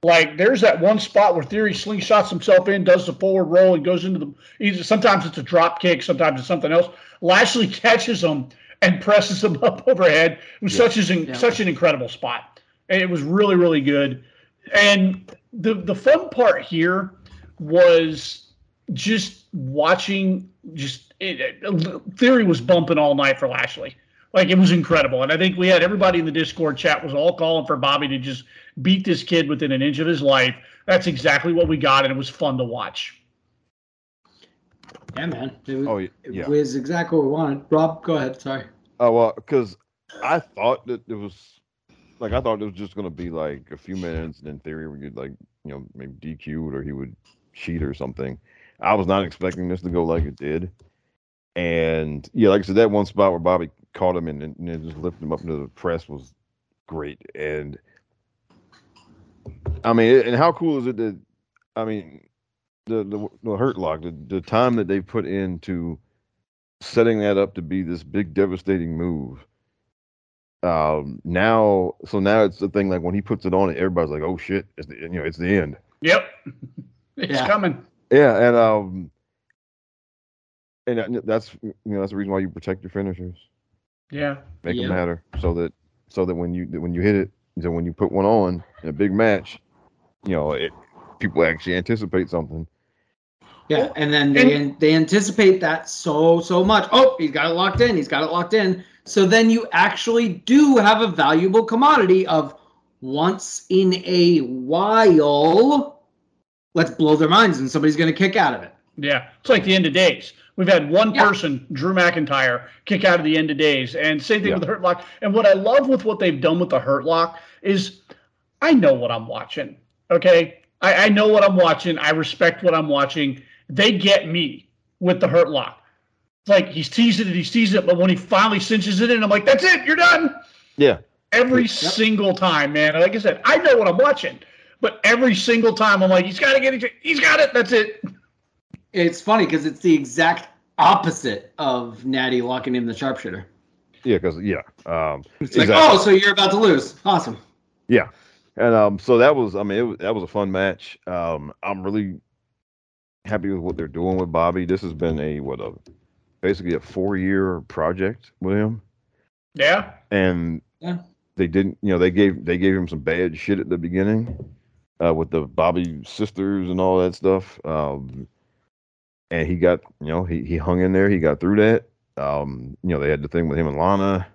Like there's that one spot where Theory slingshots himself in, does the forward roll, and goes into the. Either sometimes it's a drop kick, sometimes it's something else. Lashley catches him and presses him up overhead. It was such as Yeah. such an incredible spot. And It was really really good. And the the fun part here was just watching. Just it, it- Theory was bumping all night for Lashley. Like it was incredible, and I think we had everybody in the Discord chat was all calling for Bobby to just beat this kid within an inch of his life. That's exactly what we got, and it was fun to watch. Yeah, man. It was, Oh, y- it yeah. was exactly what we wanted. Rob, go ahead. Sorry. Oh well, because I thought that it was like I thought it was just gonna be like a few minutes, and in theory we could like you know maybe DQ'd or he would cheat or something. I was not expecting this to go like it did, and yeah, like I said, that one spot where Bobby caught him and, and then just lifted him up into the press was great. And I mean, and how cool is it that I mean, the the, the hurt lock, the, the time that they put into setting that up to be this big devastating move. Um, now, so now it's the thing like when he puts it on, it everybody's like, "Oh shit!" It's the you know, it's the end. Yep, it's Yeah. coming. Yeah, and um, and uh, that's you know that's the reason why you protect your finishers, Yeah, make Yeah. them matter, so that so that when you when you hit it, so when you put one on in a big match, you know it people actually anticipate something. Yeah, and then they they anticipate that so so much. Oh, he's got it locked in. He's got it locked in. So then you actually do have a valuable commodity of once in a while. Let's blow their minds, and somebody's going to kick out of it. yeah. It's like the end of days. We've had one Yeah. person, Drew McIntyre, kick out of the end of days, and same thing Yeah. with the Hurt Lock. And what I love with what they've done with the Hurt Lock is, I know what I'm watching. Okay, I, I know what I'm watching. I respect what I'm watching. They get me with the Hurt Lock. It's like he's teasing it, he's teasing it, but when he finally cinches it in, I'm like, that's it, you're done. Yeah, every single time, man. Like I said, I know what I'm watching, but every single time I'm like, he's got to get it. He's got it. That's it. It's funny because it's the exact opposite of Natty locking in the sharpshooter. yeah, because yeah, um, It's like, oh, so you're about to lose. Awesome. Yeah, and um, so that was, I mean, it was, that was a fun match. Um, I'm really happy with what they're doing with Bobby. This has been a what a basically a four year project with him, Yeah. and Yeah. they didn't, you know, they gave they gave him some bad shit at the beginning, uh, with the Bobby sisters and all that stuff. Um, and he got, you know, he he hung in there. He got through that. Um, you know, they had the thing with him and Lana,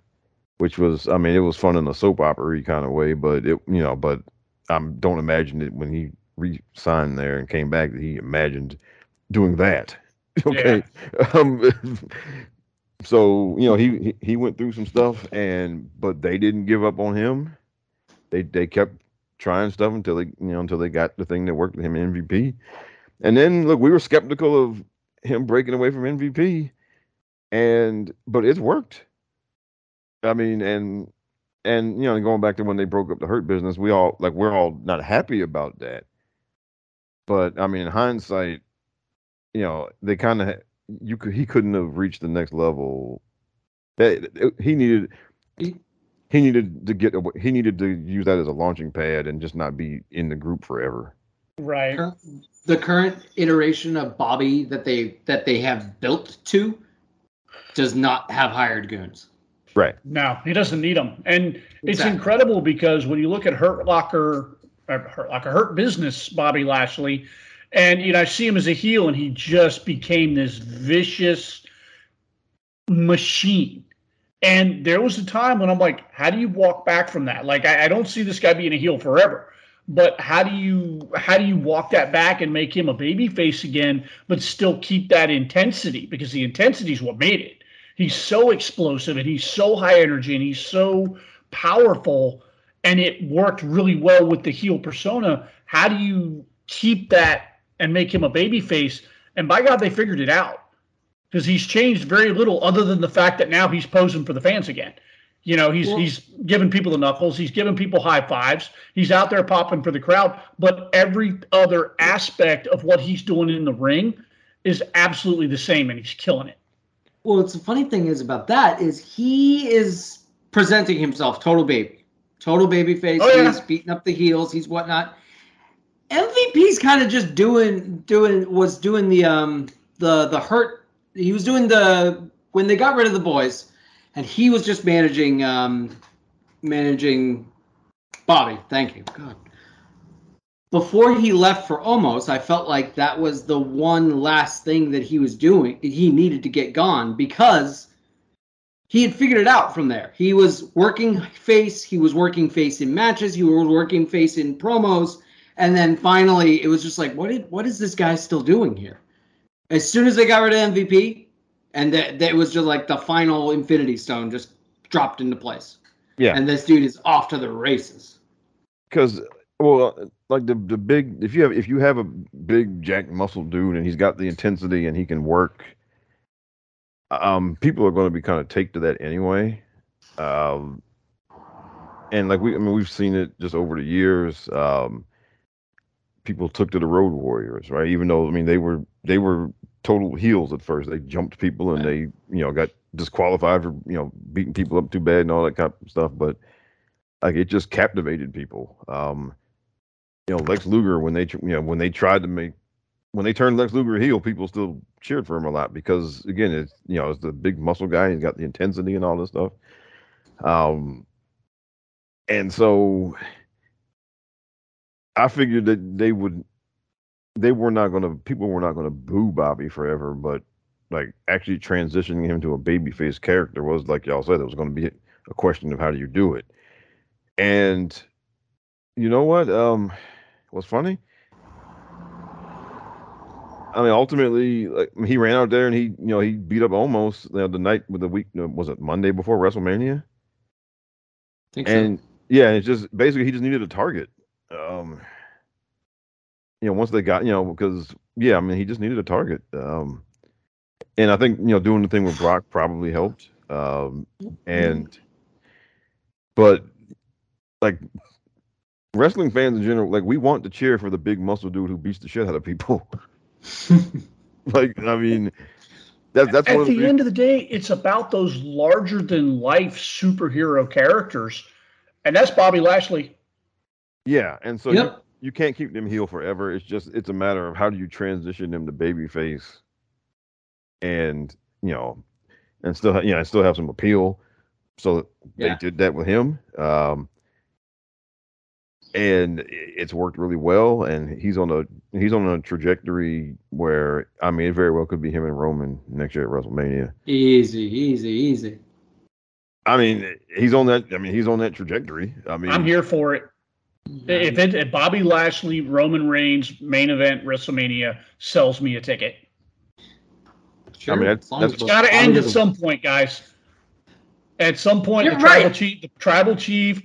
which was, I mean, it was fun in a soap opera kind of way, but it, you know, but I don't imagine it when he re-signed there and came back that he imagined doing that. okay. Um, so you know, he, he he went through some stuff, and but they didn't give up on him. They they kept trying stuff until they you know until they got the thing that worked with him MVP. And then look, we were skeptical of him breaking away from MVP, and but it's worked. I mean, and and you know, going back to when they broke up the hurt business, we all like we're all not happy about that. But I mean, in hindsight, you know, they kind of you could he couldn't have reached the next level. That he needed. He- He needed to get away. He needed to use that as a launching pad and just not be in the group forever. Right. Cur- The current iteration of Bobby that they that they have built to does not have hired goons. Right. No, he doesn't need them. And it's incredible because when you look at Hurt Locker, uh, Hurt Locker, Hurt Business, Bobby Lashley, and you know I see him as a heel, and he just became this vicious machine. And there was a time when I'm like, how do you walk back from that? Like, I, I don't see this guy being a heel forever. But how do you how do you walk that back and make him a baby face again, but still keep that intensity? Because the intensity is what made it. He's so explosive and he's so high energy and he's so powerful, and it worked really well with the heel persona. How do you keep that and make him a baby face? And by God, they figured it out because he's changed very little other than the fact that now he's posing for the fans again. You know, he's Well- he's giving people the knuckles, he's giving people high fives, he's out there popping for the crowd, but every other aspect of what he's doing in the ring is absolutely the same and he's killing it. Well, it's the funny thing is about that is he is presenting himself total baby, total baby face. Oh, yeah. He's beating up the heels. He's whatnot. MVP's kind of just doing doing was doing the um the the hurt. He was doing the when they got rid of the boys, and he was just managing um managing Bobby. Thank you. God. Before he left for Omos, I felt like that was the one last thing that he was doing. He needed to get gone because he had figured it out from there. He was working face, he was working face in matches, he was working face in promos, and then finally it was just like, what did what is this guy still doing here? As soon as they got rid of MVP, and that that was just like the final Infinity Stone just dropped into place. Yeah. And this dude is off to the races. because well like the the big if you have if you have a big jack muscle dude and he's got the intensity and he can work um, people are going to be kind of take to that anyway. Um, and like we, I mean, we've seen it just over the years. Um, people took to the Road Warriors, right? Even though I mean they were they were total heels at first. They jumped people and they you know got disqualified for you know beating people up too bad and all that kind of stuff. But like it just captivated people. Um, you know, Lex Luger when they you know when they tried to make when they turned Lex Luger heel, people still cheered for him a lot because again, it's you know it's the big muscle guy. He's got the intensity and all this stuff. Um, and so I figured that they would they were not going to people were not going to boo Bobby forever, but like actually transitioning him to a babyface character was like y'all said it was going to be a question of how do you do it. And you know what? Um, what's funny? I mean, ultimately, like he ran out there and he, you know, he beat up almost you know, the night with the week. Was it Monday before WrestleMania? And yeah, it's just basically he just needed a target. Um, you know, once they got, you know, because yeah, I mean, he just needed a target. Um, and I think you know, doing the thing with Brock probably helped. Um, and but like wrestling fans in general, like we want to cheer for the big muscle dude who beats the shit out of people. like, I mean, that, that's At one of the the end of the day, it's about those larger than life superhero characters, and that's Bobby Lashley. Yeah, and so Yep. You, can't keep them heel forever. It's just it's a matter of how do you transition them to babyface, and you know, and still you know, and still have some appeal. So they Yeah. did that with him, um, and it's worked really well. And he's on a he's on a trajectory where I mean, it very well could be him and Roman next year at WrestleMania. Easy, easy, easy. I mean, he's on that. I mean, he's on that trajectory. I mean, I'm here for it. If it if Bobby Lashley, Roman Reigns main event WrestleMania sells me a ticket. Sure. I mean, that's- that's- It's got to end at some point, guys. At some point, You're the tribal chief, the tribal chief,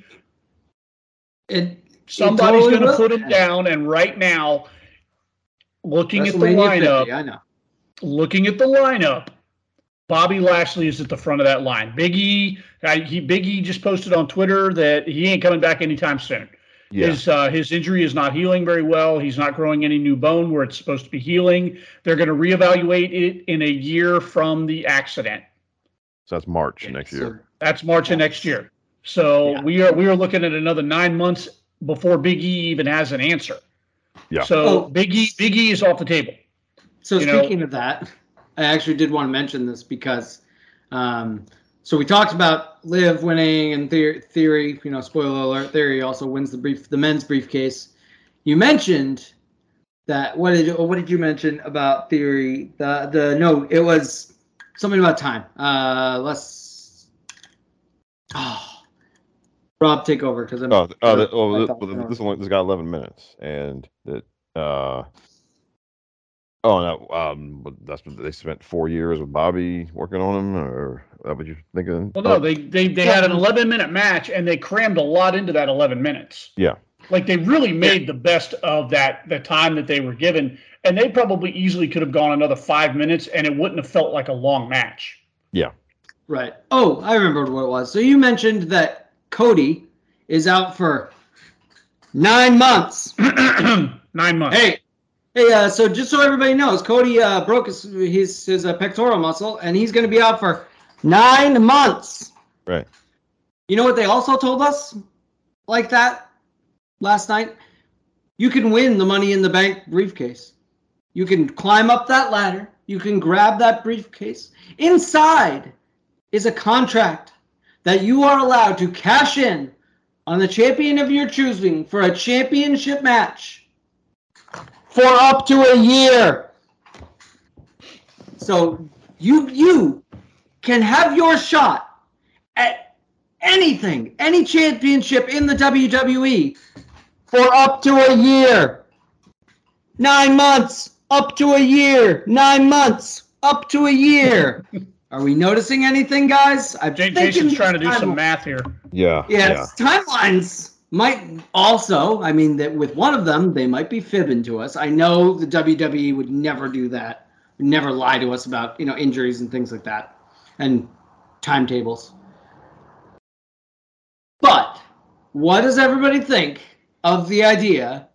It, somebody's totally going to put him down. And right now, looking at the lineup, 50, I know. looking at the lineup, Bobby Lashley is at the front of that line. Big E, I, he Big E just posted on Twitter that he ain't coming back anytime soon. Yeah, His uh, his injury is not healing very well. He's not growing any new bone where it's supposed to be healing. They're going to reevaluate it in a year from the accident. so that's March Yeah, next so- year. That's March of next year. So Yeah. we are we are looking at another nine months before Big E even has an answer. Yeah. So Oh. Big E Big E is off the table. So You know- speaking of that, I actually did want to mention this because, um, so we talked about Liv winning and theory, theory. You know, spoiler alert: Theory also wins the brief, the men's briefcase. You mentioned that. What did you, what did you mention about Theory? The the no, it was something about time. Uh, let's. Oh, Rob, take over because I'm. Oh, oh, th- I oh, th- well, this one this got 11 minutes, and that uh, oh no, um, but that's what they spent four years with Bobby working on him, or uh, what you thinking? Well, no, they they they had an 11 minute match and they crammed a lot into that 11 minutes. Yeah. Like they really made the best of that the time that they were given, and they probably easily could have gone another five minutes, and it wouldn't have felt like a long match. Yeah, right. Oh, I remembered what it was. So you mentioned that Cody is out for nine months. Nine months. Hey, hey. Uh, so just so everybody knows, Cody uh, broke his his, his uh, pectoral muscle, and he's going to be out for nine months. Right. You know what they also told us, like that, last night. You can win the Money in the Bank briefcase. You can climb up that ladder. You can grab that briefcase. Inside is a contract that you are allowed to cash in on the champion of your choosing for a championship match for up to a year. So you you can have your shot at anything, any championship in the WWE for up to a year. Nine months, up to a year. Nine months, up to a year. Are we noticing anything, guys? I'm J- Jason's trying to do some math here. Yeah, yeah, timelines might also. I mean, that with one of them, they might be fibbing to us. I know the WWE would never do that never lie to us about you know injuries and things like that, and timetables. But what does everybody think of the idea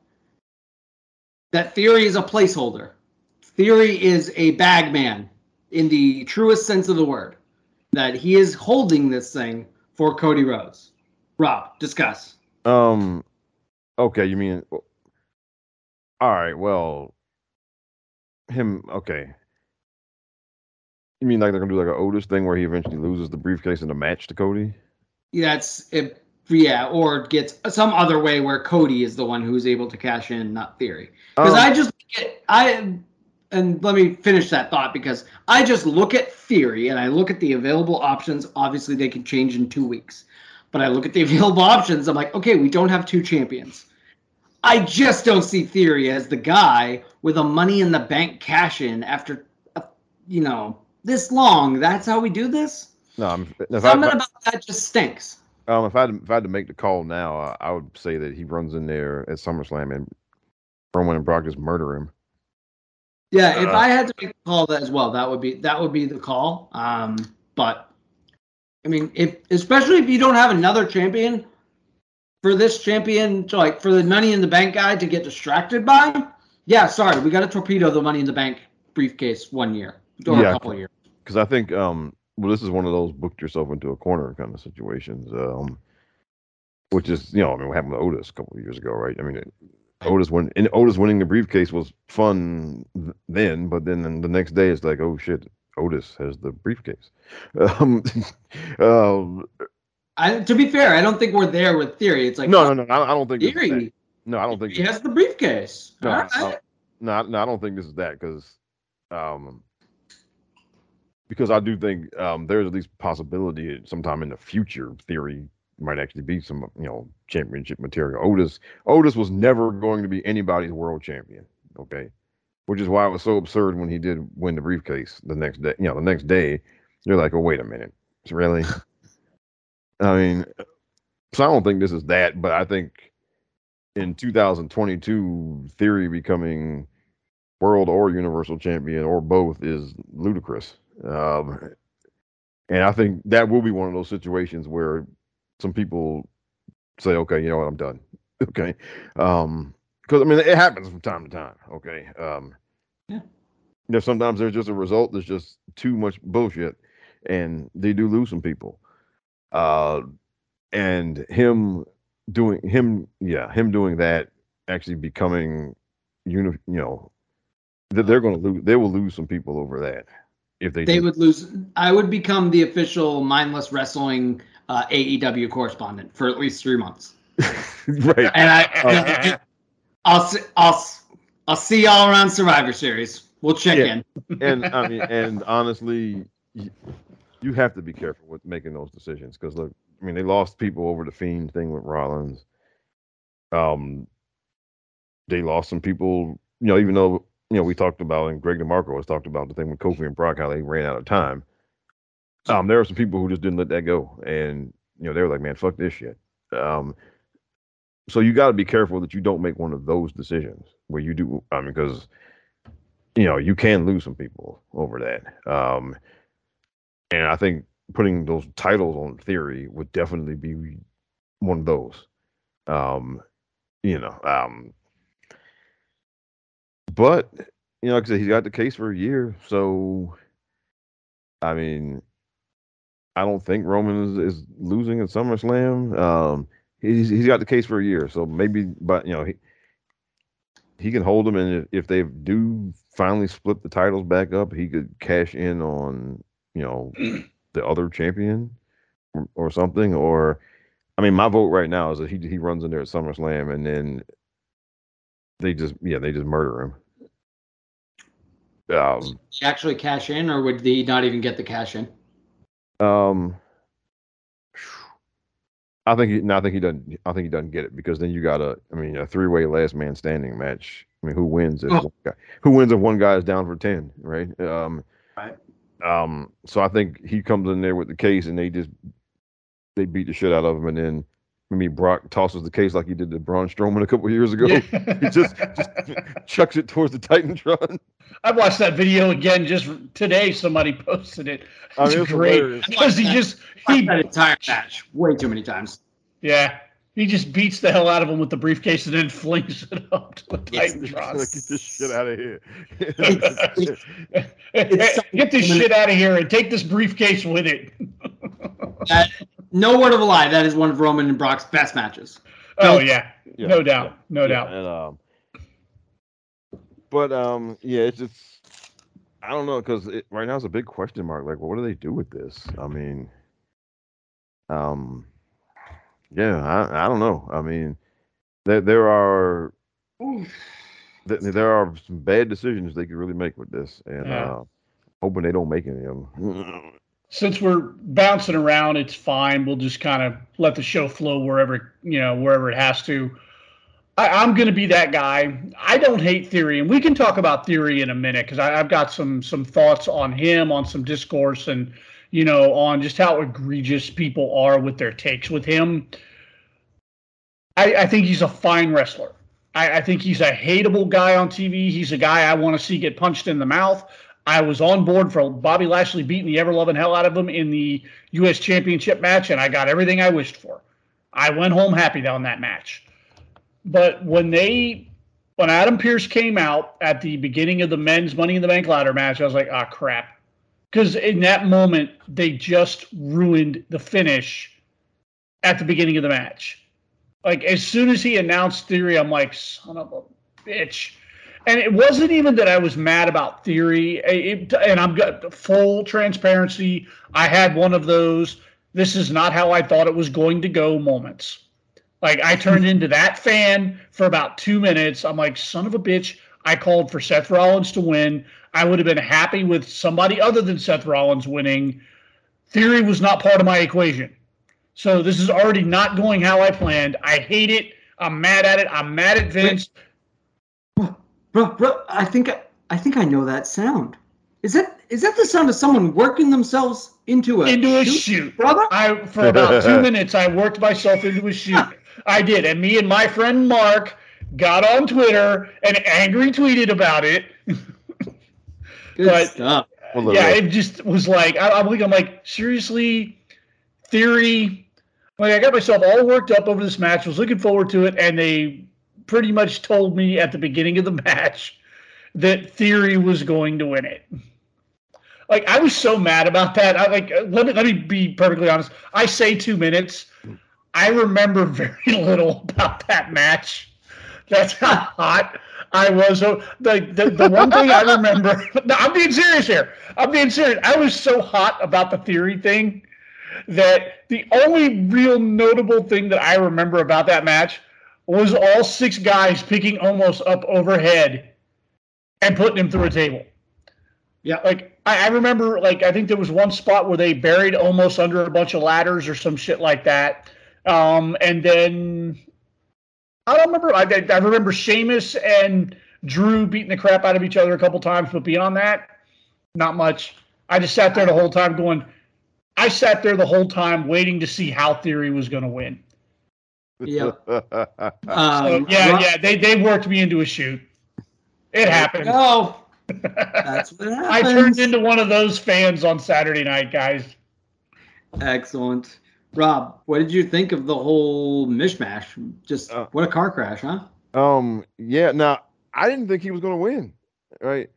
that Theory is a placeholder? Theory is a bag man in the truest sense of the word. That he is holding this thing for Cody Rhodes. Rob, discuss. Um, okay, you mean? All right, well, him. Okay, you mean like they're gonna do like an Otis thing where he eventually loses the briefcase in a match to Cody? Yeah, that's it. Yeah, or gets some other way where Cody is the one who's able to cash in, not Theory. Because Um, I just get I and let me finish that thought because I just look at Theory and I look at the available options. Obviously, they can change in two weeks, but I look at the available options. I'm like, okay, we don't have two champions. I just don't see Theory as the guy with a Money in the Bank cash in after, uh, you know, this long. That's how we do this. No, I'm, if, I, Something if, about that just stinks. Um, if I had to, if I had to make the call now, uh, I would say that he runs in there at SummerSlam and Roman and Brock just murder him. Yeah, if Uh, I had to make the call as well, that would be that would be the call. Um, but I mean, if especially if you don't have another champion for this champion to like for the Money in the Bank guy to get distracted by, yeah, sorry, we got to torpedo the Money in the Bank briefcase one year or Yeah. a couple of years. because I think um well this is one of those booked yourself into a corner kind of situations um which is you know I mean what happened with Otis a couple of years ago right I mean it, Otis win and Otis winning the briefcase was fun then but then the next day it's like oh shit Otis has the briefcase um, um I, to be fair, I don't think we're there with Theory. It's like no no no I, I don't think. Theory. no I don't think He has the briefcase. No, All right. no, no, I- no, I don't think this is that because, um, because I do think um, there's at least possibility sometime in the future, theory might actually be some you know championship material. Otis, Otis was never going to be anybody's world champion. Okay, which is why it was so absurd when he did win the briefcase the next day. You know, the next day, you're like, oh wait a minute, really? I mean, so I don't think this is that, but I think in 2022, Theory becoming world or universal champion or both is ludicrous. Um, and I think that will be one of those situations where some people say, okay, you know what, I'm done. okay. Um, because I mean, it happens from time to time. Okay. Um, Yeah. You know, sometimes there's just a result that's just too much bullshit, and they do lose some people. Uh, and him doing him, yeah, him doing that, actually becoming, uni, you know, that they're going to lose. They will lose some people over that if they. They do. would lose. I would become the official mindless wrestling uh, AEW correspondent for at least three months, right. and I, I'll see, I'll I'll see y'all around Survivor Series. We'll check Yeah. in. and I mean, and honestly, you, you have to be careful with making those decisions because look, I mean, they lost people over the fiend thing with Rollins. Um, they lost some people, you know, even though you know we talked about and Greg DeMarco has talked about the thing with Kofi and Brock how they ran out of time. Um, there are some people who just didn't let that go, and you know they were like, "Man, fuck this shit." Um, so you got to be careful that you don't make one of those decisions where you do. I mean, because you know you can lose some people over that. Um, and I think putting those titles on theory would definitely be one of those. Um, you know, um, but you know, like I said, he's got the case for a year, so I mean, I don't think Roman is, is losing at SummerSlam. Um, he's he's got the case for a year, so maybe, but you know, he he can hold them, and if, if they do finally split the titles back up, he could cash in on you know the other champion or, or something. Or, I mean, my vote right now is that he he runs in there at SummerSlam, and then they just yeah they just murder him. Um, Actually, cash in, or would he not even get the cash in? Um, I think he. No, I think he doesn't. I think he doesn't get it because then you got a. I mean, a three-way last man standing match. I mean, who wins if Oh. one guy, who wins if one guy is down for ten, right? Um, Right. Um, so I think he comes in there with the case, and they just they beat the shit out of him, and then maybe Brock tosses the case like he did to Braun Strowman a couple years ago. Yeah. he just, just chucks it towards the Titantron. I watched that video again just today. Somebody posted it. I mean, It's it's great because he just Watched he that entire match way too many times. yeah he just beats the hell out of him with the briefcase and then flings it up to the Yes. Titantron. Like, get this shit out of here. It's- Get this shit out of here and take this briefcase with it. That, no word of a lie. That is one of Roman and Brock's best matches. Oh yeah, Yeah, no doubt, no Yeah, doubt. And, um, but um, yeah, it's just I don't know because right now it's a big question mark. Like, what do they do with this? I mean, um, yeah, I I don't know. I mean, there there are th- there are some bad decisions they could really make with this, and Yeah. uh, hoping they don't make any of them. Since we're bouncing around, it's fine. We'll just kind of let the show flow wherever you know wherever it has to. I, I'm going to be that guy. I don't hate Theory, and we can talk about Theory in a minute because I've got some some thoughts on him, on some discourse, and you know on just how egregious people are with their takes with him. I, I think he's a fine wrestler. I, I think he's a hateable guy on TV. He's a guy I want to see get punched in the mouth. I was on board for Bobby Lashley beating the ever loving hell out of him in the U.S. Championship match, and I got everything I wished for. I went home happy on that match. But when they, when Adam Pearce came out at the beginning of the men's Money in the Bank ladder match, I was like, ah, crap. Because in that moment, they just ruined the finish at the beginning of the match. Like, as soon as he announced Theory, I'm like, son of a bitch. And it wasn't even that I was mad about Theory. It, and I'm got full transparency. I had one of those. This is not how I thought it was going to go moments. Like I turned into that fan for about two minutes. I'm like, son of a bitch. I called for Seth Rollins to win. I would have been happy with somebody other than Seth Rollins winning. Theory was not part of my equation. So this is already not going how I planned. I hate it. I'm mad at it. I'm mad at Vince. Bro, bro, I think I think I know that sound. Is that is that the sound of someone working themselves into a into a shoot, shoot. brother? I for about two minutes I worked myself into a shoot. I did, and me and my friend Mark got on Twitter and angry tweeted about it. Good but- stuff. Yeah, it just was like I, I'm like I'm like seriously, theory. Like I got myself all worked up over this match. Was looking forward to it, and they pretty much told me at the beginning of the match that Theory was going to win it. Like I was so mad about that. I like uh, let me let me be perfectly honest. I say two minutes. I remember very little about that match. That's how hot I was. The, the the one thing I remember. No, I'm being serious here. I'm being serious. I was so hot about the theory thing that the only real notable thing that I remember about that match was all six guys picking Omos up overhead and putting him through a table. Yeah. Like I, I remember, like I think there was one spot where they buried Omos under a bunch of ladders or some shit like that. Um, and then I don't remember. I, I remember Sheamus and Drew beating the crap out of each other a couple times, but beyond that, not much. I just sat there the whole time going. I sat there the whole time waiting to see how Theory was going to win. Yeah. So, Um, yeah, yeah, they they worked me into a shoot. It happened. No. That's what happens. I turned into one of those fans on Saturday night, guys. Excellent. Rob, what did you think of the whole mishmash? Just Uh, what a car crash, huh? um, yeah. Now I didn't think he was going to win. Right.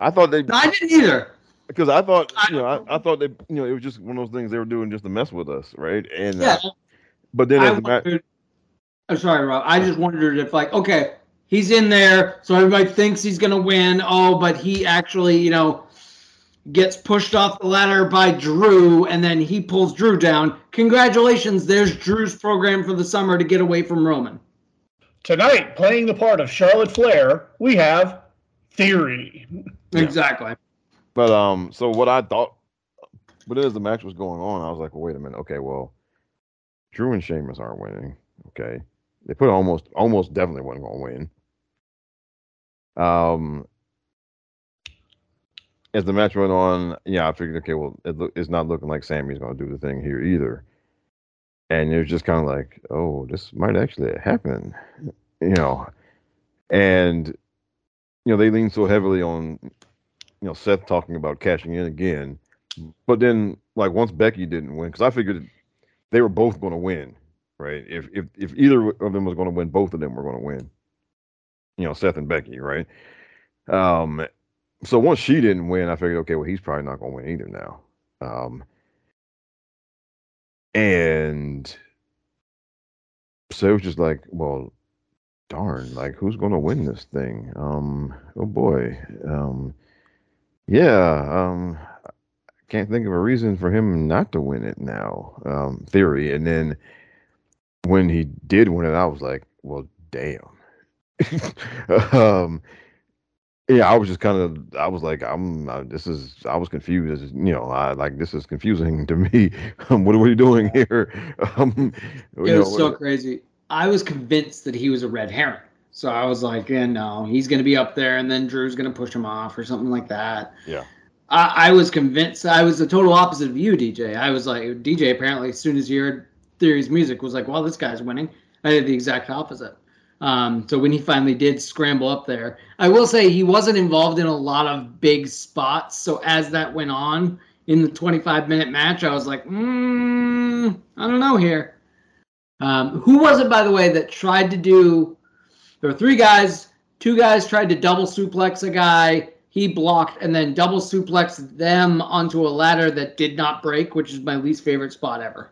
I thought they I didn't either. because I thought I- you know I, I thought they you know it was just one of those things they were doing just to mess with us, right? And Yeah. uh, but then I as the match, wondered, I'm sorry, Rob. I just wondered if, like, okay, he's in there, so everybody thinks he's gonna win. Oh, but he actually, you know, gets pushed off the ladder by Drew, and then he pulls Drew down. Congratulations, there's Drew's program for the summer to get away from Roman. Tonight, playing the part of Charlotte Flair, we have Theory. Exactly. but um, so what I thought, but as the match was going on, I was like, well, wait a minute, okay, well, Drew and Sheamus aren't winning. Okay, they put Omos almost definitely wasn't going to win. Um, as the match went on, yeah, I figured, okay, well, it look, it's not looking like Sammy's going to do the thing here either. and it was just kind of like, oh, this might actually happen, you know, and you know they lean so heavily on you know Seth talking about cashing in again, but then like once Becky didn't win, because I figured they were both going to win, right? If if if either of them was going to win, both of them were going to win. You know, Seth and Becky, right? Um, so once she didn't win, I figured, okay, well, he's probably not going to win either now. Um, and so it was just like, well, darn, like who's going to win this thing? Um, oh boy, um, yeah, um, I can't think of a reason for him not to win it now. Um, theory, and then when he did win it, I was like, well, damn. um, yeah, I was just kind of, I was like, I'm, uh, this is, I was confused. You know, I like this is confusing to me. Um, what are we doing here? Um, it know, was so what, crazy. I was convinced that he was a red herring. So I was like, yeah, no, he's going to be up there, and then Drew's going to push him off or something like that. Yeah. I, I, was convinced. I was the total opposite of you, DJ. I was like, DJ. Apparently, as soon as he heard Theory's music, was like, well, this guy's winning. I did the exact opposite. Um, so when he finally did scramble up there, I will say he wasn't involved in a lot of big spots. So as that went on in the 25 minute match, I was like, mm, I don't know here. Um, who was it, by the way, that tried to do? There were three guys. Two guys tried to double suplex a guy. He blocked and then double suplexed them onto a ladder that did not break, which is my least favorite spot ever.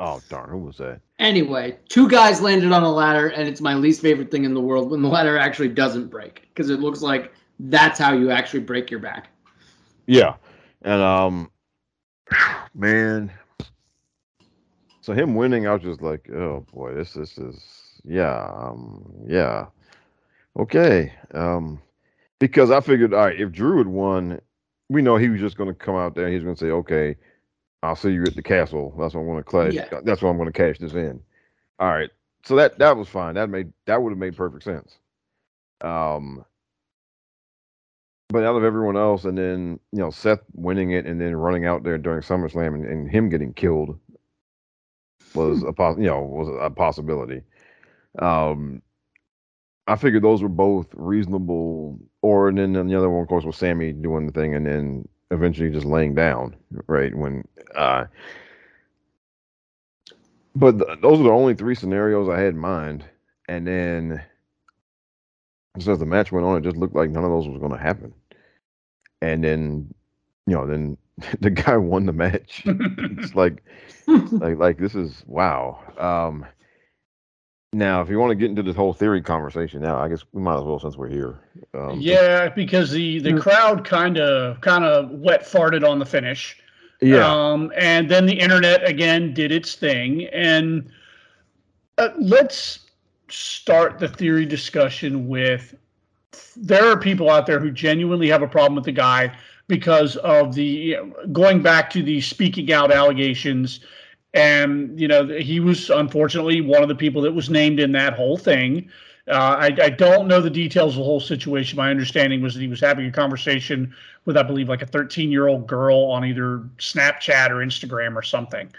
Oh darn! Who was that? Anyway, two guys landed on a ladder, and it's my least favorite thing in the world when the ladder actually doesn't break because it looks like that's how you actually break your back. Yeah, and um, man, so him winning, I was just like, oh boy, this this is yeah, um, yeah, okay, um, because I figured, all right, if Drew had won, we know he was just going to come out there. And he's going to say, okay, I'll see you at the castle. That's what I'm going to cash. Yeah. That's what I'm going to cash this in. All right. So that that was fine. That made that would have made perfect sense. Um, but out of everyone else, and then you know Seth winning it, and then running out there during SummerSlam, and, and him getting killed was a pos- you know was a possibility. Um, I figured those were both reasonable. Or and then the other one, of course, was Sammy doing the thing, and then eventually just laying down, right? When uh but the, those are the only three scenarios I had in mind. And then just as the match went on, it just looked like none of those was going to happen. And then, you know, then the guy won the match. it's like, like, like this is wow. Um, now, if you want to get into this whole theory conversation now, I guess we might as well since we're here. Um, yeah, because the the crowd kind of kind of wet farted on the finish. Yeah. Um, and then the internet again did its thing, and uh, let's start the theory discussion with there are people out there who genuinely have a problem with the guy because of the going back to the speaking out allegations and you know he was unfortunately one of the people that was named in that whole thing. Uh, I, I, don't know the details of the whole situation. My understanding was that he was having a conversation with, I believe, like a 13 year old girl on either Snapchat or Instagram or something.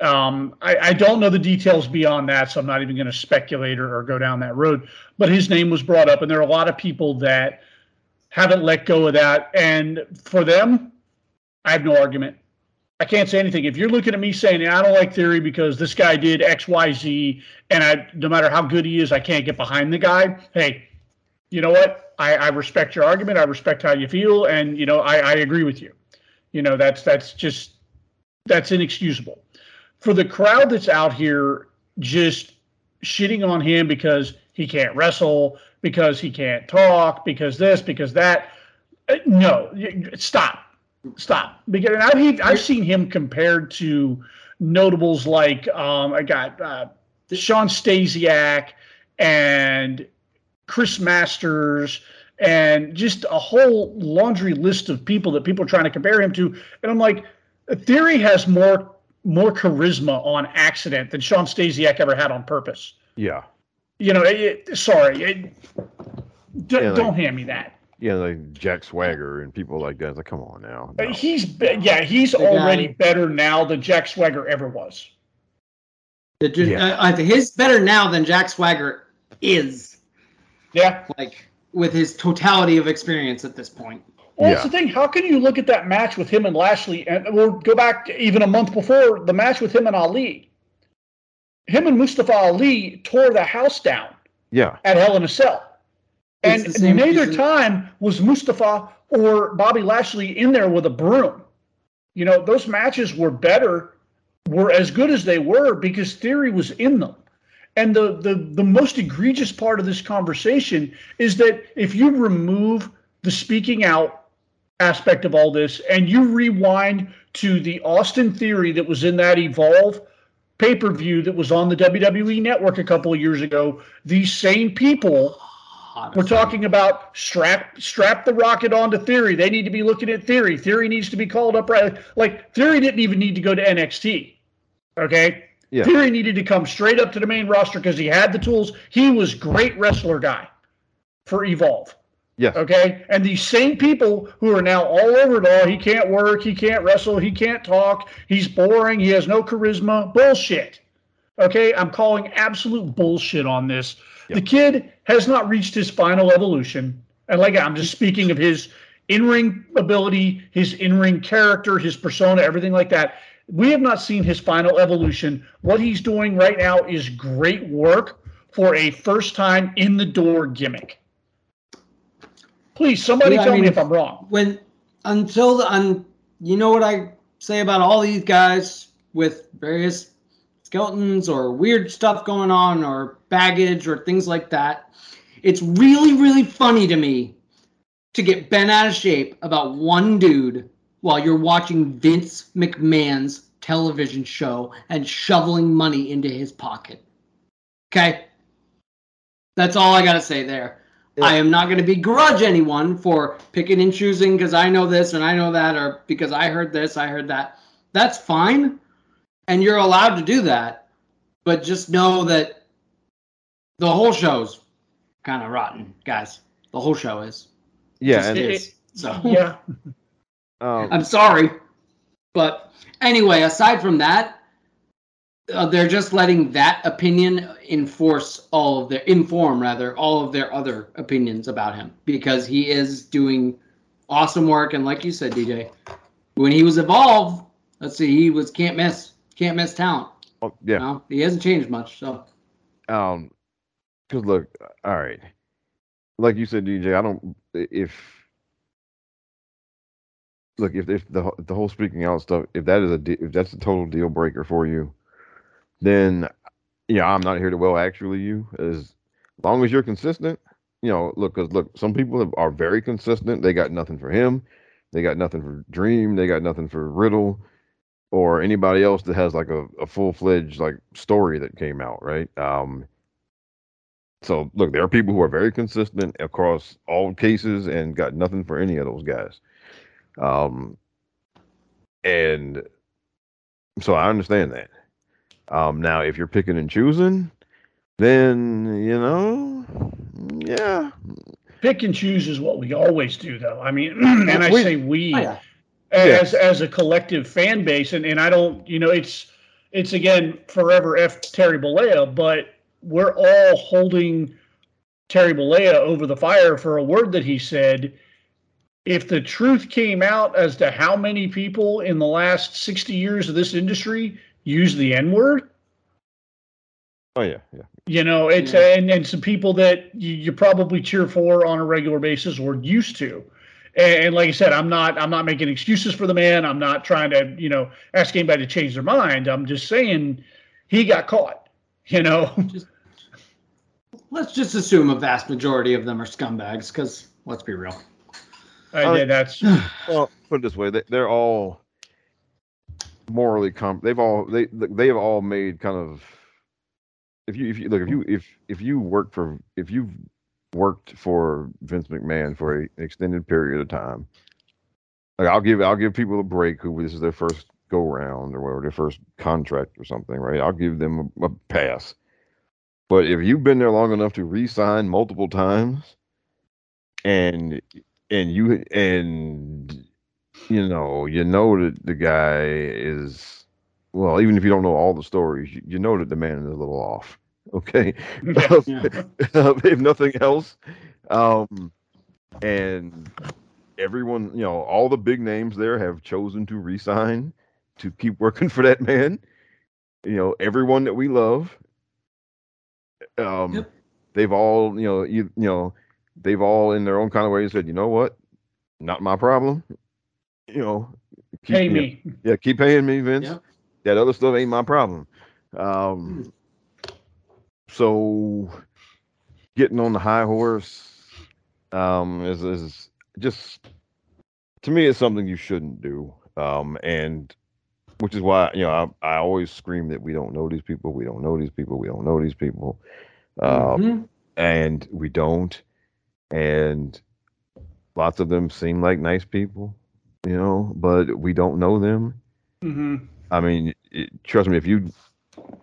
Um, I, I, don't know the details beyond that, so I'm not even going to speculate or, or, go down that road. But his name was brought up, and there are a lot of people that haven't let go of that. And for them, I have no argument. I can't say anything. If you're looking at me saying I don't like theory because this guy did X, Y, Z, and I no matter how good he is, I can't get behind the guy. Hey, you know what? I, I respect your argument. I respect how you feel, and you know I, I agree with you. You know that's that's just that's inexcusable for the crowd that's out here just shitting on him because he can't wrestle, because he can't talk, because this, because that. Uh, no, stop Stop. Because I've I've seen him compared to notables like um, I got uh, Shawn Stasiak and Chris Masters and just a whole laundry list of people that people are trying to compare him to. And I'm like, Theory has more more charisma on accident than Shawn Stasiak ever had on purpose. Yeah. You know, it, sorry, it, d- yeah, like, don't hand me that yeah, like Jack Swagger and people like that. It's like, come on now. No. He's yeah, he's the already guy. better now than Jack Swagger ever was. That just, Yeah. uh, his better now than Jack Swagger is Yeah. like with his totality of experience at this point. Well, Yeah. that's the thing. How can you look at that match with him and Lashley, and we'll go back even a month before the match with him and Ali. Him and Mustafa Ali tore the house down Yeah. at Hell in a Cell, It's and neither reason- time was Mustafa or Bobby Lashley in there with a broom. You know, those matches were better, were as good as they were because Theory was in them. And the, the the most egregious part of this conversation is that if you remove the speaking out aspect of all this and you rewind to the Austin Theory that was in that Evolve pay per view that was on the WWE network a couple of years ago, these same people we're talking about strap strap the rocket onto Theory. They need to be looking at Theory. Theory needs to be called up right. Like Theory didn't even need to go to NXT. Okay. Yeah. Theory needed to come straight up to the main roster because he had the tools. He was great wrestler guy for Evolve. Yes. Okay. And these same people who are now all over it all, he can't work, he can't wrestle, he can't talk, he's boring, he has no charisma. Bullshit. Okay. I'm calling absolute bullshit on this. The kid has not reached his final evolution. And like I'm just speaking of his in-ring ability, his in-ring character, his persona, everything like that. We have not seen his final evolution. What he's doing right now is great work for a first time in the door gimmick. Please, somebody Yeah, I tell me if I'm wrong. when until the un, you know what I say about all these guys with various skeletons or weird stuff going on or baggage or things like that. It's really really funny to me to get bent out of shape about one dude while you're watching Vince McMahon's television show and shoveling money into his pocket. Okay? That's all I got to say there. I am not going to begrudge anyone for picking and choosing because I know this and I know that, or because I heard this, I heard that. That's fine. And you're allowed to do that. But just know that the whole show's kind of rotten, guys. The whole show is. Yeah. Just And is. So Yeah. um, I'm sorry. But anyway, aside from that, uh, they're just letting that opinion enforce all of their inform rather all of their other opinions about him because he is doing awesome work and like you said DJ when he was evolved let's see he was can't miss can't miss talent oh, yeah. you know? he hasn't changed much so Um, because look, all right, like you said, DJ. I don't if look if if the the whole speaking out stuff, if that is a if that's a total deal breaker for you, then yeah, I'm not here to well actually you as long as you're consistent. You know, look, because look, some people are very consistent. They got nothing for him. They got nothing for Dream. They got nothing for Riddle or anybody else that has like a, a full fledged like story that came out, right? Um, so look, there are people who are very consistent across all cases and got nothing for any of those guys. Um, and so I understand that. Um, now if you're picking and choosing, then you know, yeah, Pick and choose is what we always do, though. I mean, and I We- say we. oh, yeah. as as a collective fan base and and I don't you know it's it's again forever F Terry Bollea but we're all holding Terry Bollea over the fire for a word that he said. If the truth came out as to how many people in the last 60 years of this industry use the N word oh yeah, yeah. you know it's Yeah. and, and some people that you, you probably cheer for on a regular basis or used to. And, and like i said i'm not i'm not making excuses for the man. I'm not trying to you know ask anybody to change their mind. I'm just saying he got caught you know just, let's just assume a vast majority of them are scumbags because let's be real I, Uh, yeah, that's Well, put it this way: they, they're all morally comp. They've all they they have all made kind of. If you if you look if you if if you work for if you've worked for Vince McMahon for a, an extended period of time, like I'll give I'll give people a break who this is their first go round or whatever their first contract or something, right? I'll give them a, a pass. But if you've been there long enough to re-sign multiple times, and and you and you know you know that the guy is well, even if you don't know all the stories, you, you know that the man is a little off. Okay, if nothing else, um, and everyone, you know, all the big names there have chosen to resign to keep working for that man. You know, everyone that we love, um, Yep. they've all, you know, you, you know, they've all in their own kind of way said, you know what, not my problem. You know, keep, Pay you know, me. yeah, keep paying me, Vince. Yeah. That other stuff ain't my problem. Um, so getting on the high horse um, is is just to me it's something you shouldn't do. Um, and which is why you know I, I always scream that we don't know these people, we don't know these people, we don't know these people, um, Mhm. and we don't. And lots of them seem like nice people, you know, but we don't know them. hmm I mean, it, trust me, if you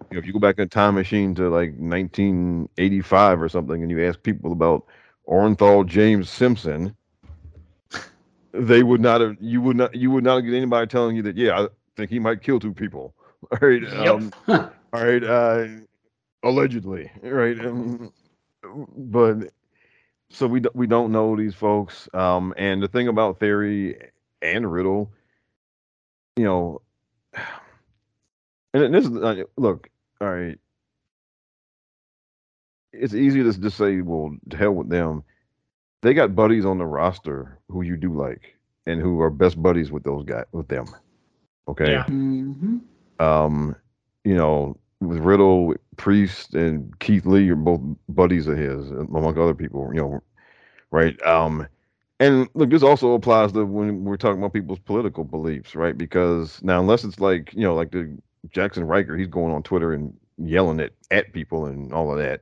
you know, if you go back in a time machine to like 1985 or something, and you ask people about Orenthal James Simpson, they would not have. You would not. You would not get anybody telling you that. Yeah, I think he might kill two people. All right. Um, all right. Uh, allegedly. Right. Um, but so we we don't know these folks. Um, and the thing about Theory and Riddle, you know, and this is uh, look, all right. It's easy to just say, well, to hell with them. They got buddies on the roster who you do like and who are best buddies with those guys with them. Okay. Yeah. Mhm. Um, you know, with Riddle, Priest, and Keith Lee are both buddies of his, among other people. You know, right? Um, and look, this also applies to when we're talking about people's political beliefs, right? Because now, unless it's like you know, like the Jaxson Ryker, he's going on Twitter and yelling at at people and all of that,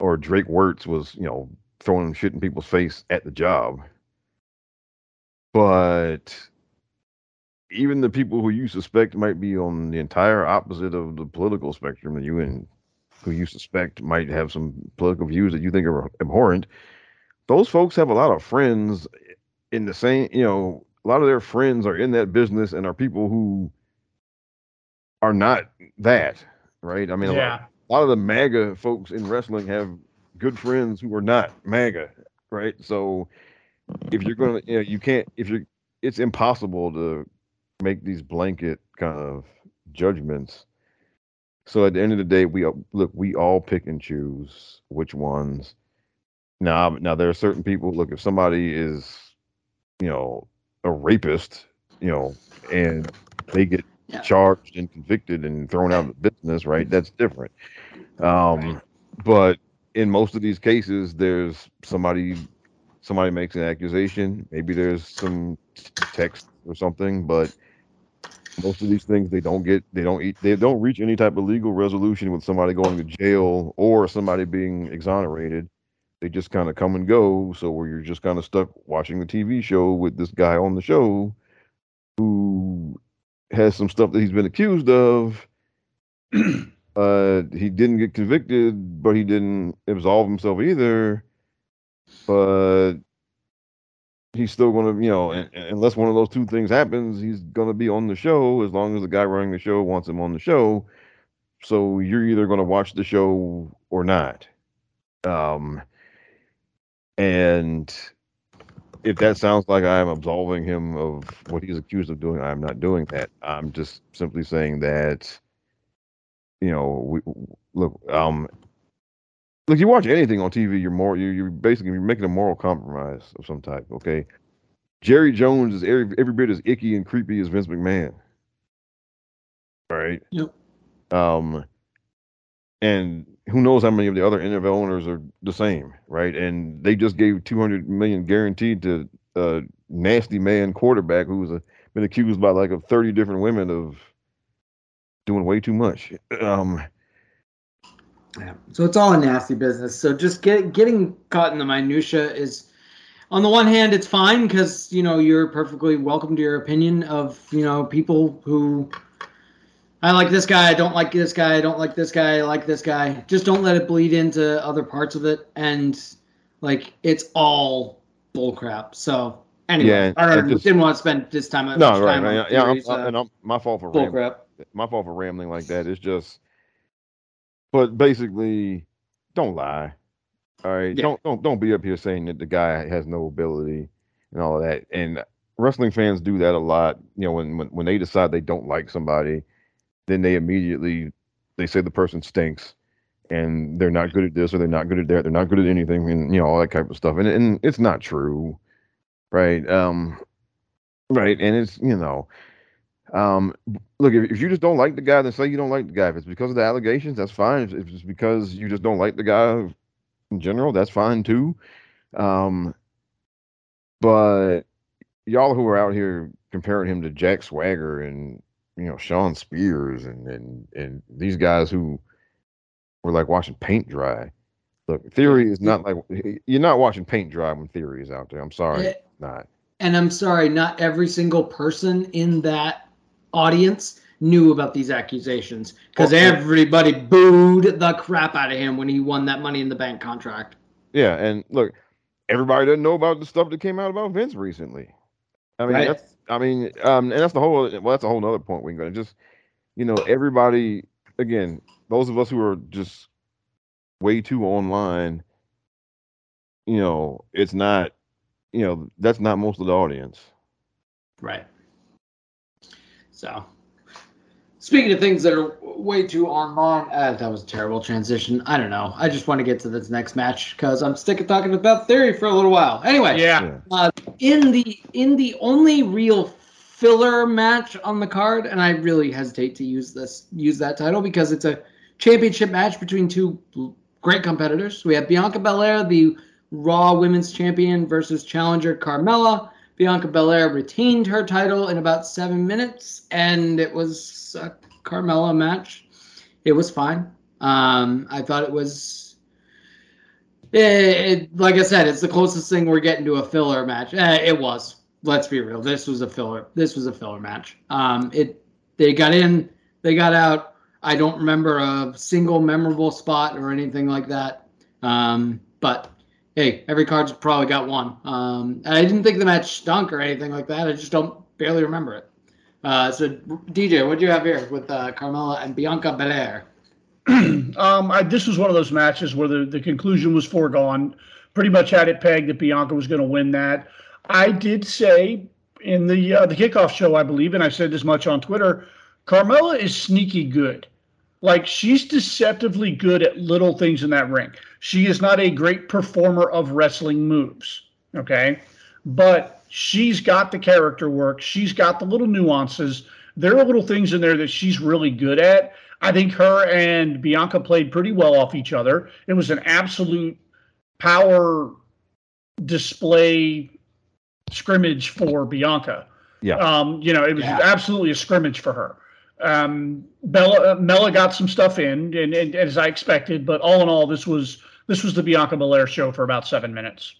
or Drake Wuertz was, you know, throwing shit in people's face at the job. But even the people who you suspect might be on the entire opposite of the political spectrum that you and who you suspect might have some political views that you think are abhorrent, those folks have a lot of friends in the same, you know, a lot of their friends are in that business and are people who are not that, right? I mean, a, lot, Yeah. a lot of the MAGA folks in wrestling have good friends who are not MAGA, right? So if you're gonna, you know, you can't, if you're, it's impossible to make these blanket kind of judgments. So at the end of the day, we all- look, we all pick and choose which ones. Now, now there are certain people. Look, if somebody is, you know, a rapist, you know, and they get Yeah. charged and convicted and thrown out of business, right? That's different. Um, but in most of these cases, there's somebody, somebody makes an accusation. Maybe there's some text or something, but most of these things they don't get they don't eat they don't reach any type of legal resolution with somebody going to jail or somebody being exonerated. They just kind of come and go. So where you're just kind of stuck watching the tv show with this guy on the show who has some stuff that he's been accused of. Uh he didn't get convicted but he didn't absolve himself either. But he's still going to, you know, un- un- unless one of those two things happens, he's going to be on the show as long as the guy running the show wants him on the show. So you're either going to watch the show or not. Um, and if that sounds like I am absolving him of what he's accused of doing, I'm not doing that. I'm just simply saying that, you know, we look, um, look, you watch anything on TV, you're more, you're, you're basically you're making a moral compromise of some type. Okay, Jerry Jones is every, every bit as icky and creepy as Vince McMahon. Right. Yep. Um, and who knows how many of the other NFL owners are the same, right? And they just gave 200 million guaranteed to a nasty man quarterback who's a, been accused by like of 30 different women of doing way too much. Um, Yeah. So it's all a nasty business. So just get getting caught in the minutia is, on the one hand, it's fine because you know you're perfectly welcome to your opinion of you know people who. I like this guy. I don't like this guy. I don't like this guy. I like this guy. Just don't let it bleed into other parts of it. And like it's all bullcrap. So anyway, Yeah, I don't, just- didn't want to spend this time. no, right, time right. Yeah, I'm, uh, and I'm, my fault for rambling. My fault for rambling like that. It's just, but basically, don't lie. All right, Yeah. don't don't don't be up here saying that the guy has no ability and all of that. And wrestling fans do that a lot. You know, when when when they decide they don't like somebody, then they immediately they say the person stinks and they're not good at this or they're not good at that. They're not good at anything, and you know all that type of stuff. And and it's not true, right? Um, right. And it's you know, um, look if, if you just don't like the guy, then say you don't like the guy. If it's because of the allegations, that's fine. If, it's because you just don't like the guy in general, that's fine too. Um, but y'all who are out here comparing him to Jack Swagger and you know Shawn Spears and and and these guys who were like watching paint dry. Look, theory is not like you're not watching paint dry when theory is out there. I'm sorry, it's not. And I'm sorry, not every single person in that audience knew about these accusations because Well, everybody booed the crap out of him when he won that Money in the Bank contract. Yeah, and look, everybody doesn't know about the stuff that came out about Vince recently. I mean, Right. that's I mean, um, and that's the whole. Well, that's a whole other point we can go. to. Just you know, everybody again, those of us who are just way too online. You know, it's not. You know, that's not most of the audience. Right. So, speaking of things that are way too online, uh, that was a terrible transition. I don't know. I just want to get to this next match because I'm sick of talking about theory for a little while. Anyway, Yeah. Yeah. uh, in the in the only real filler match on the card, and I really hesitate to use this use that title because it's a championship match between two great competitors. We have Bianca Belair, the Raw Women's Champion, versus challenger Carmella. Bianca Belair retained her title in about seven minutes, and it was a Carmella match. It was fine. Um, I thought it was. It, it- like I said, it's the closest thing we're getting to a filler match. Eh, it was. Let's be real. This was a filler. This was a filler match. Um, it. They got in. They got out. I don't remember a single memorable spot or anything like that. Um, but hey, every card's probably got one. Um, and I didn't think the match stunk or anything like that. I just don't barely remember it. Uh, so DJ, what do you have here with uh, Carmella and Bianca Belair? Um, I, this was one of those matches where the, the conclusion was foregone. Pretty much had it pegged that Bianca was going to win that. I did say in the uh, the kickoff show, I believe, and I said as much on Twitter. Carmella is sneaky good. Like she's deceptively good at little things in that ring. She is not a great performer of wrestling moves. Okay. But she's got the character work. She's got the little nuances. There are little things in there that she's really good at. I think her and Bianca played pretty well off each other. It was an absolute power display scrimmage for Bianca. Yeah. Um, you know, it was Yeah. absolutely a scrimmage for her. Um, Bella uh, Mella got some stuff in, and, and as I expected, but all in all, this was this was the Bianca Belair show for about seven minutes.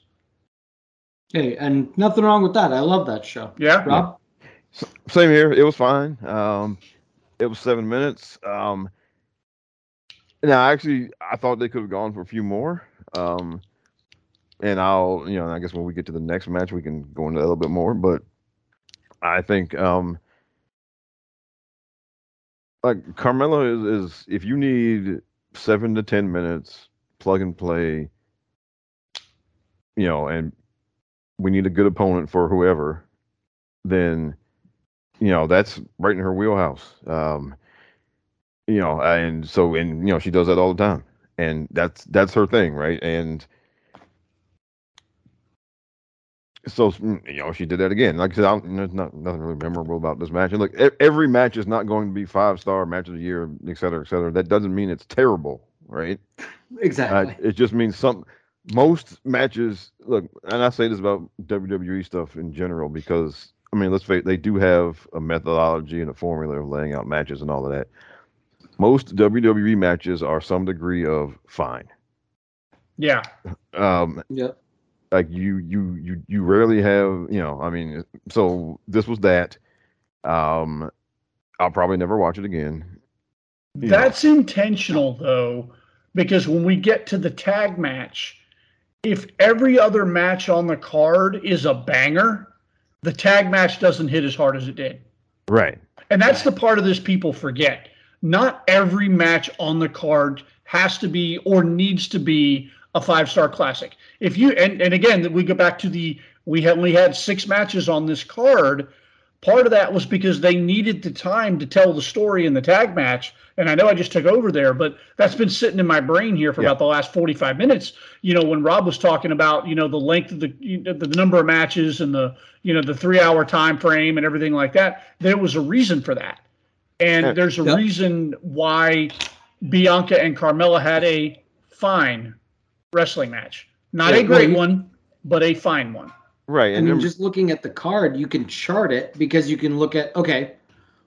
Hey, and nothing wrong with that. I love that show. Yeah, Rob? S- Same here. It was fine. Um, it was seven minutes. Um, now, actually, I thought they could have gone for a few more. Um, and I'll, you know, I guess when we get to the next match, we can go into that a little bit more. But I think, um, like Carmella is, is if you need seven to ten minutes, plug and play, you know, and we need a good opponent for whoever, then you know that's right in her wheelhouse. Um, you know, and so and you know she does that all the time, and that's that's her thing, right? And so mm, you know she did that again. Like I said, I don't, there's not nothing really memorable about this match. And look, e- every match is not going to be five star match of the year, et cetera, et cetera. That doesn't mean it's terrible, right? Uh, Exactly. it just means some most matches look and i say this about wwe stuff in general because i mean let's face it, they do have a methodology and a formula of laying out matches and all of that most wwe matches are some degree of fine yeah. um yep. Like you you you you rarely have you know i mean so this was that um i'll probably never watch it again Yeah. That's intentional though, because when we get to the tag match, if every other match on the card is a banger, the tag match doesn't hit as hard as it did. right And that's the part of this people forget. Not every match on the card has to be or needs to be a five star classic. If you and, and again we go back to the we only had six matches on this card. Part of that was because they needed the time to tell the story in the tag match. And I know I just took over there, but that's been sitting in my brain here for yeah. about the last 45 minutes. You know, when Rob was talking about, you know, the length of the the number of matches and the, you know, the three hour time frame and everything like that, there was a reason for that. And there's a reason why Bianca and Carmella had a fine wrestling match. Not yeah, a great one, but a fine one. Right. And, and just looking at the card, you can chart it because you can look at okay,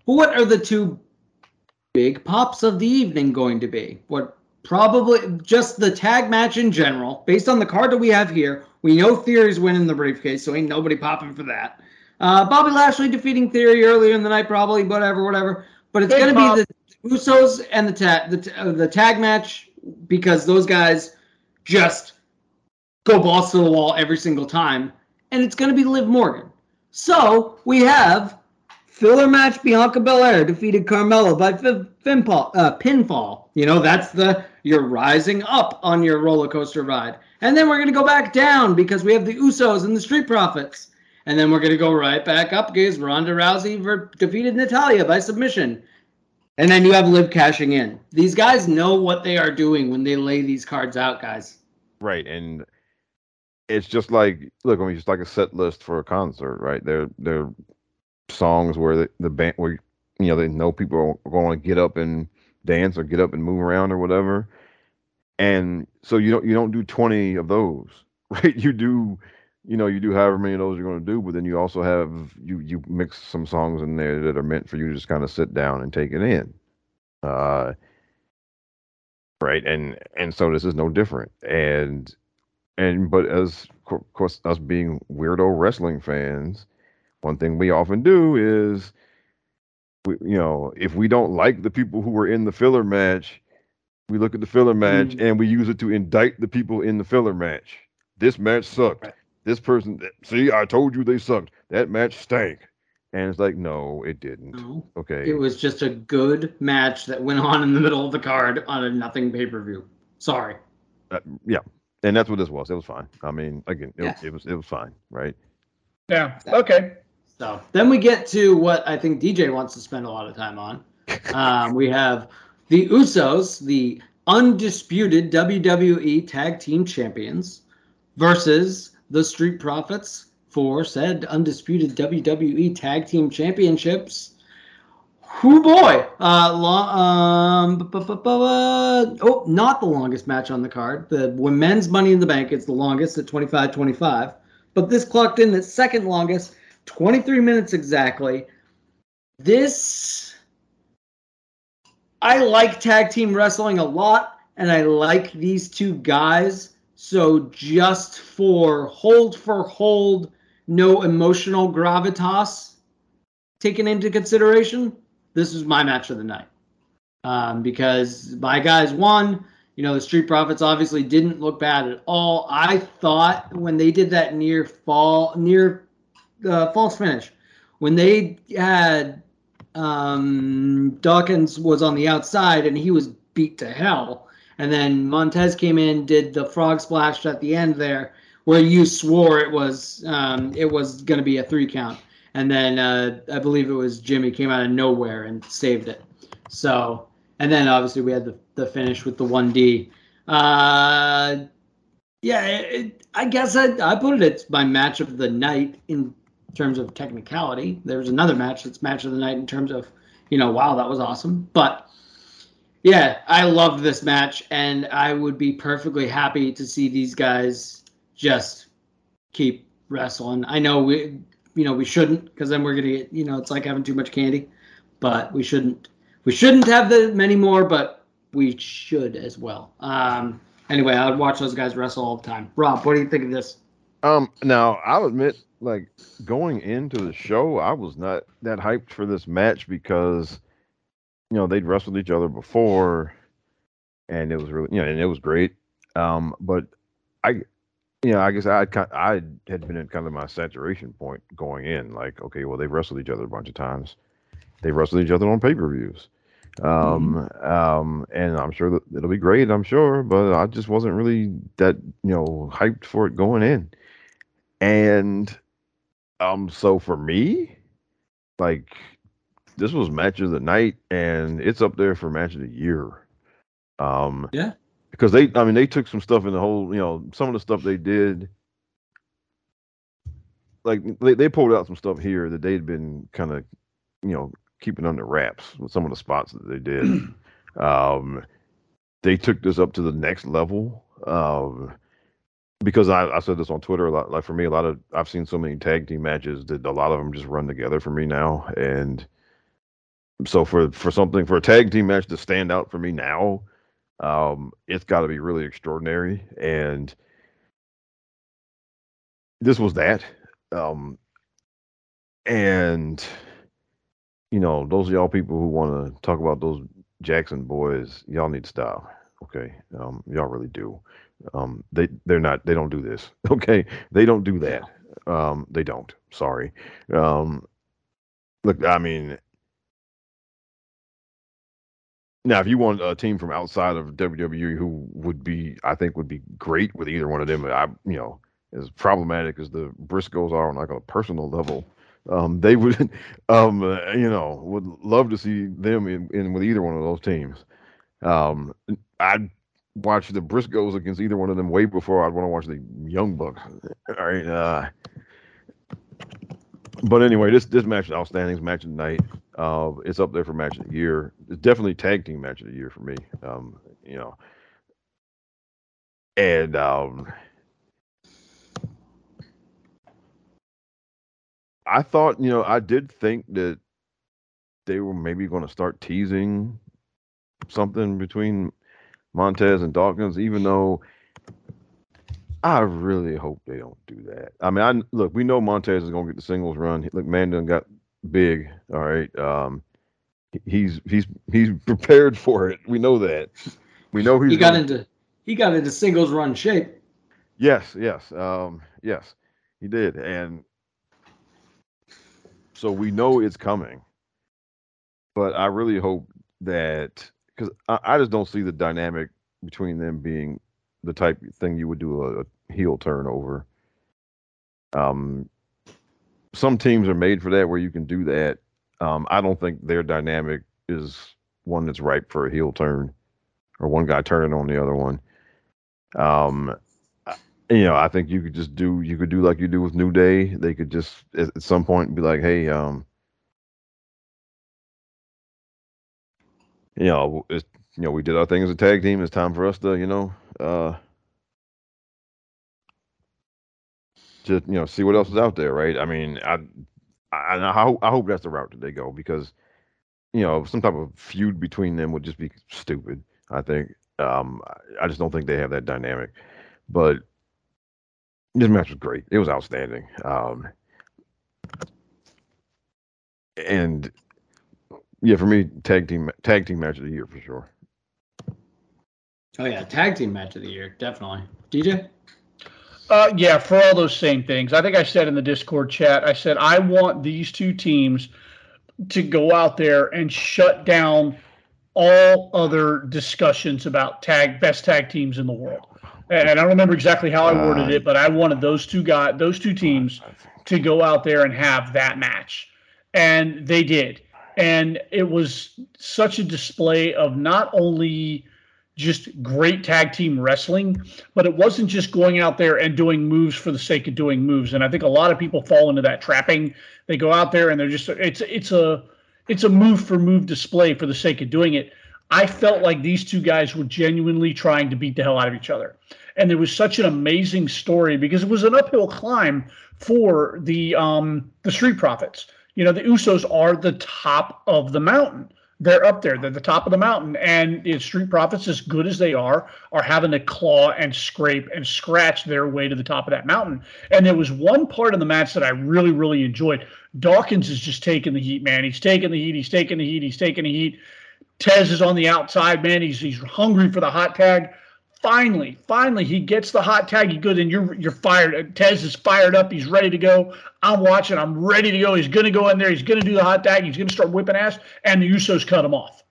what are the two big pops of the evening going to be? What probably just the tag match in general, based on the card that we have here. We know Theory's winning the briefcase, so ain't nobody popping for that. Uh, Bobby Lashley defeating Theory earlier in the night, probably whatever, whatever. But it's going to be the Usos and the tag the, uh, the tag match because those guys just go balls to the wall every single time and it's going to be Liv Morgan. So we have filler match Bianca Belair defeated Carmella by pinfall, uh, pinfall. You know, that's the you're rising up on your roller coaster ride. And then we're going to go back down because we have the Usos and the Street Profits. And then we're going to go right back up because Ronda Rousey defeated Natalya by submission. And then you have Liv cashing in. These guys know what they are doing when they lay these cards out, guys. Right. And it's just like look, I mean, it's like a set list for a concert, right? They're they're songs where the, the band where you know they know people are going to get up and dance or get up and move around or whatever, and so you don't you don't do twenty of those, right? You do you know you do however many of those you're going to do, but then you also have you you mix some songs in there that are meant for you to just kind of sit down and take it in. Uh, right and and so this is no different and and but as of course us being weirdo wrestling fans one thing we often do is we, you know if we don't like the people who were in the filler match we look at the filler match mm. and we use it to indict the people in the filler match this match sucked this person see i told you they sucked that match stank and it's like no it didn't no. okay it was just a good match that went on in the middle of the card on a nothing pay-per-view sorry uh, yeah and that's what this was. It was fine. I mean, again, it, yeah. it was it was fine, right? Yeah. Okay. So then we get to what I think DJ wants to spend a lot of time on. Um, we have the Usos, the undisputed WWE Tag Team Champions, versus the Street Profits for said undisputed WWE Tag Team Championships. Who boy? Uh, um, oh, not the longest match on the card. The women's Money in the Bank is the longest at 25 25. But this clocked in at second longest, 23 minutes exactly. This. I like tag team wrestling a lot, and I like these two guys. So just for hold for hold, no emotional gravitas taken into consideration this was my match of the night um, because my guys won. You know, the Street Profits obviously didn't look bad at all. I thought when they did that near fall, near uh, false finish, when they had um, Dawkins was on the outside and he was beat to hell. And then Montez came in, did the frog splash at the end there, where you swore it was um, it was going to be a three count and then uh, I believe it was Jimmy came out of nowhere and saved it. So, and then obviously we had the, the finish with the one D. Uh, yeah, it, I guess I, I put it it's my match of the night in terms of technicality. There's another match that's match of the night in terms of, you know, wow, that was awesome. But yeah, I loved this match, and I would be perfectly happy to see these guys just keep wrestling. I know we you know we shouldn't because then we're gonna get you know it's like having too much candy but we shouldn't we shouldn't have the many more but we should as well. Um anyway i would watch those guys wrestle all the time. Rob what do you think of this? Um now i'll admit like going into the show i was not that hyped for this match because you know they'd wrestled each other before and it was really you know and it was great um but i you know, I guess I I had been in kind of my saturation point going in. Like, okay, well, they've wrestled each other a bunch of times, They've wrestled each other on pay per views. Um, mm-hmm. um, and I'm sure that it'll be great. I'm sure, but I just wasn't really that you know hyped for it going in. And um, so for me, like this was match of the night, and it's up there for match of the year. Um, yeah, because they, I mean, they took some stuff in the whole, you know, some of the stuff they did. Like they, they pulled out some stuff here that they'd been kind of, you know, keeping under wraps with some of the spots that they did. um, they took this up to the next level. Um, because I, I said this on Twitter a lot. Like for me, a lot of I've seen so many tag team matches that a lot of them just run together for me now. And so for for something for a tag team match to stand out for me now, um, it's got to be really extraordinary. And this was that. Um, and you know, those y'all people who want to talk about those Jackson boys, y'all need to stop. Okay, um, y'all really do. Um, they they're not they don't do this. Okay, they don't do that. Um, they don't. Sorry. Um, look, I mean, now if you want a team from outside of WWE who would be, I think, would be great with either one of them. I, you know, as problematic as the Briscoes are on like a personal level, um, they would, um, uh, you know, would love to see them in, in with either one of those teams. Um, I watch the Briscoes against either one of them way before I'd want to watch the Young Bucks. All right. Uh, but anyway, this this match is outstanding. It's match of the night. Uh, it's up there for match of the year. It's definitely tag team match of the year for me. Um, you know, and um, I thought, you know, I did think that they were maybe going to start teasing something between Montez and Dawkins, even though I really hope they don't do that. I mean, I look, we know Montez is going to get the singles run. Look, Mandan got big. All right, um, he's he's he's prepared for it. We know that. We know he's he got gonna, into he got into singles run shape. Yes, yes, um, yes, he did, and so we know it's coming. But I really hope that because I, I, just don't see the dynamic between them being the type thing you would do a, a heel turnover. Um, some teams are made for that where you can do that. Um, I don't think their dynamic is one that's ripe for a heel turn or one guy turning on the other one. Um, you know, I think you could just do you could do like you do with New Day. They could just at, at some point be like, hey, um, you know, it's, you know, we did our thing as a tag team. It's time for us to, you know, uh, just you know, see what else is out there, right? I mean, I, I, I, I hope that's the route that they go because, you know, some type of feud between them would just be stupid. I think. Um, I just don't think they have that dynamic. But this match was great. It was outstanding. Um, and yeah, for me, tag team tag team match of the year for sure. Oh yeah, tag team match of the year, definitely. DJ. Uh, yeah, for all those same things. I think I said in the Discord chat, I said I want these two teams to go out there and shut down all other discussions about tag best tag teams in the world and I don't remember exactly how I worded it, but I wanted those two guys, those two teams, to go out there and have that match, and they did, and it was such a display of not only just great tag team wrestling, but it wasn't just going out there and doing moves for the sake of doing moves. And I think a lot of people fall into that trapping. They go out there and they're just it's it's a it's a move for move display for the sake of doing it. I felt like these two guys were genuinely trying to beat the hell out of each other. And there was such an amazing story because it was an uphill climb for the um, the Street Profits. You know, the Usos are the top of the mountain. They're up there. They're the top of the mountain. And the Street Profits, as good as they are, are having to claw and scrape and scratch their way to the top of that mountain. And there was one part of the match that I really, really enjoyed. Dawkins is just taking the heat, man. He's taking the heat. He's taking the heat. He's taking the heat. Tez is on the outside, man. He's he's hungry for the hot tag. Finally, finally, he gets the hot tag. He goes, and you're you're fired. Tez is fired up. He's ready to go. I'm watching. I'm ready to go. He's going to go in there. He's going to do the hot tag. He's going to start whipping ass, and the Usos cut him off.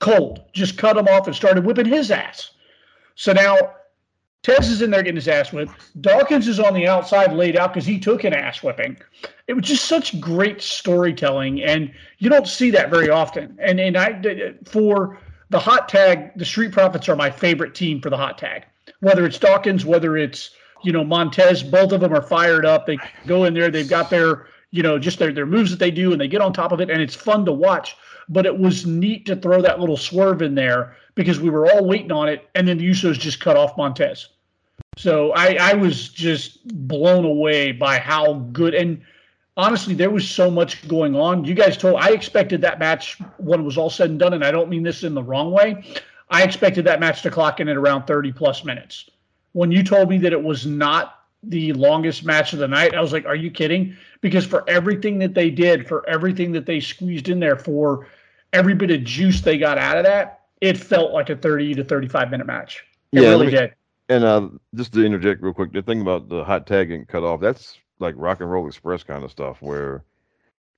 Cold, just cut him off and started whipping his ass. So now Tez is in there getting his ass whipped. Dawkins is on the outside laid out because he took an ass whipping. It was just such great storytelling, and you don't see that very often. And and I for the hot tag, the Street Profits are my favorite team for the hot tag. Whether it's Dawkins, whether it's you know Montez, both of them are fired up. They go in there, they've got their you know just their their moves that they do, and they get on top of it, and it's fun to watch. But it was neat to throw that little swerve in there because we were all waiting on it, and then the Usos just cut off Montez. So I, I was just blown away by how good and honestly there was so much going on. You guys told I expected that match when it was all said and done, and I don't mean this in the wrong way. I expected that match to clock in at around 30 plus minutes. When you told me that it was not the longest match of the night, I was like, Are you kidding? Because for everything that they did, for everything that they squeezed in there, for every bit of juice they got out of that, it felt like a 30 to 35 minute match. It Yeah, really me- did. And uh, just to interject real quick, the thing about the hot tag getting cut off, that's like rock and roll express kind of stuff where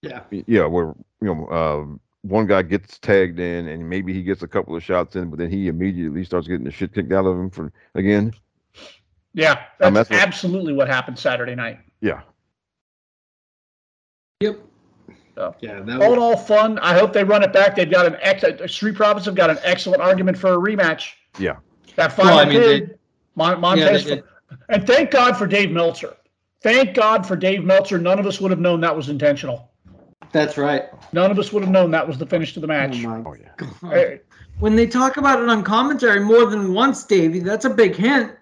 Yeah. yeah, where you know, uh, one guy gets tagged in and maybe he gets a couple of shots in, but then he immediately starts getting the shit kicked out of him for again. Yeah, Um, that's that's what- absolutely what happened Saturday night. Yeah. Yep. So, Yeah. That all in all, fun. I hope they run it back. They've got an ex. uh, Street Profits have got an excellent argument for a rematch. Yeah. That final Well, I mean, kid, Mon- Montez, they did. and thank God for Dave Meltzer. Thank God for Dave Meltzer. None of us would have known that was intentional. that's right. None of us would have known that was the finish to the match. Oh my Oh. God. When they talk about it on commentary more than once, Davey, that's a big hint.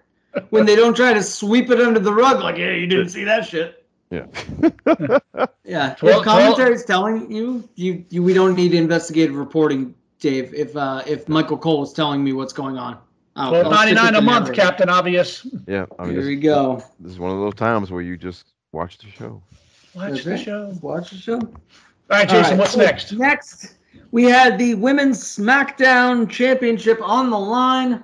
When they don't try to sweep it under the rug, like, yeah, you didn't see that shit. Yeah. Yeah. Twelve- if is telling you, you, you, we don't need investigative reporting, Dave. If uh, if Michael Cole was telling me what's going on, I'll- Twelve I'll ninety stick nine with a month, narrator. Captain Obvious. yeah. I mean, Here this, we go. this is one of those times where you just watch the show. Watch That's the right. show. Watch the show. All right, Jason. All right, What's so next? Next, we had the Women's SmackDown Championship on the line.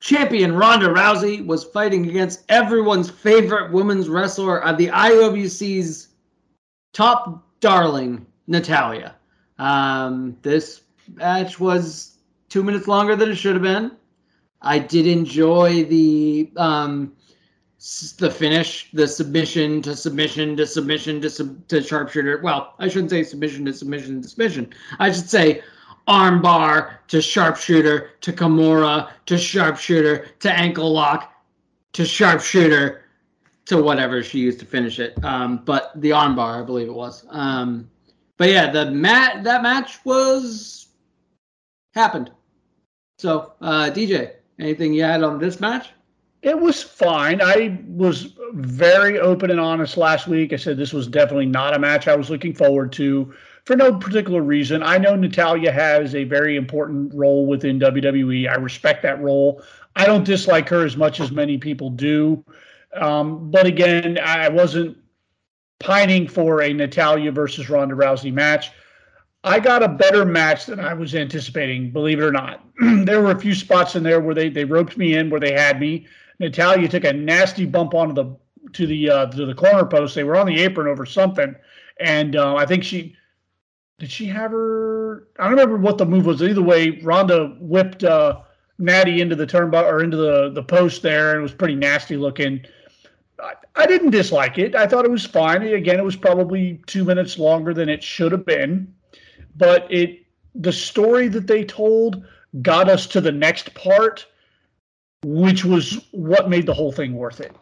Champion Ronda Rousey was fighting against everyone's favorite women's wrestler of the IWC's top darling, Natalya. Um, this match was two minutes longer than it should have been. I did enjoy the um, the finish, the submission to submission to submission to sub- to sharpshooter. Well, I shouldn't say submission to submission to submission. I should say armbar to sharpshooter to Kimura to sharpshooter to ankle lock to sharpshooter to whatever she used to finish it. Um, but the armbar, I believe it was. Um, but yeah, the mat that match was happened. So, uh, DJ, anything you had on this match? It was fine. I was very open and honest last week. I said this was definitely not a match I was looking forward to for no particular reason. I know Natalya has a very important role within WWE. I respect that role. I don't dislike her as much as many people do. Um, but again, I wasn't pining for a Natalya versus Ronda Rousey match. I got a better match than I was anticipating, believe it or not. there were a few spots in there where they, they roped me in, where they had me. Natalya took a nasty bump onto the to the uh, to the corner post. They were on the apron over something, and uh, I think she did she have her. I don't remember what the move was. Either way, Ronda whipped uh, Natty into the turnbuckle or into the the post there, and it was pretty nasty looking. I, I didn't dislike it. I thought it was fine. Again, it was probably two minutes longer than it should have been, but it the story that they told got us to the next part, which was what made the whole thing worth it.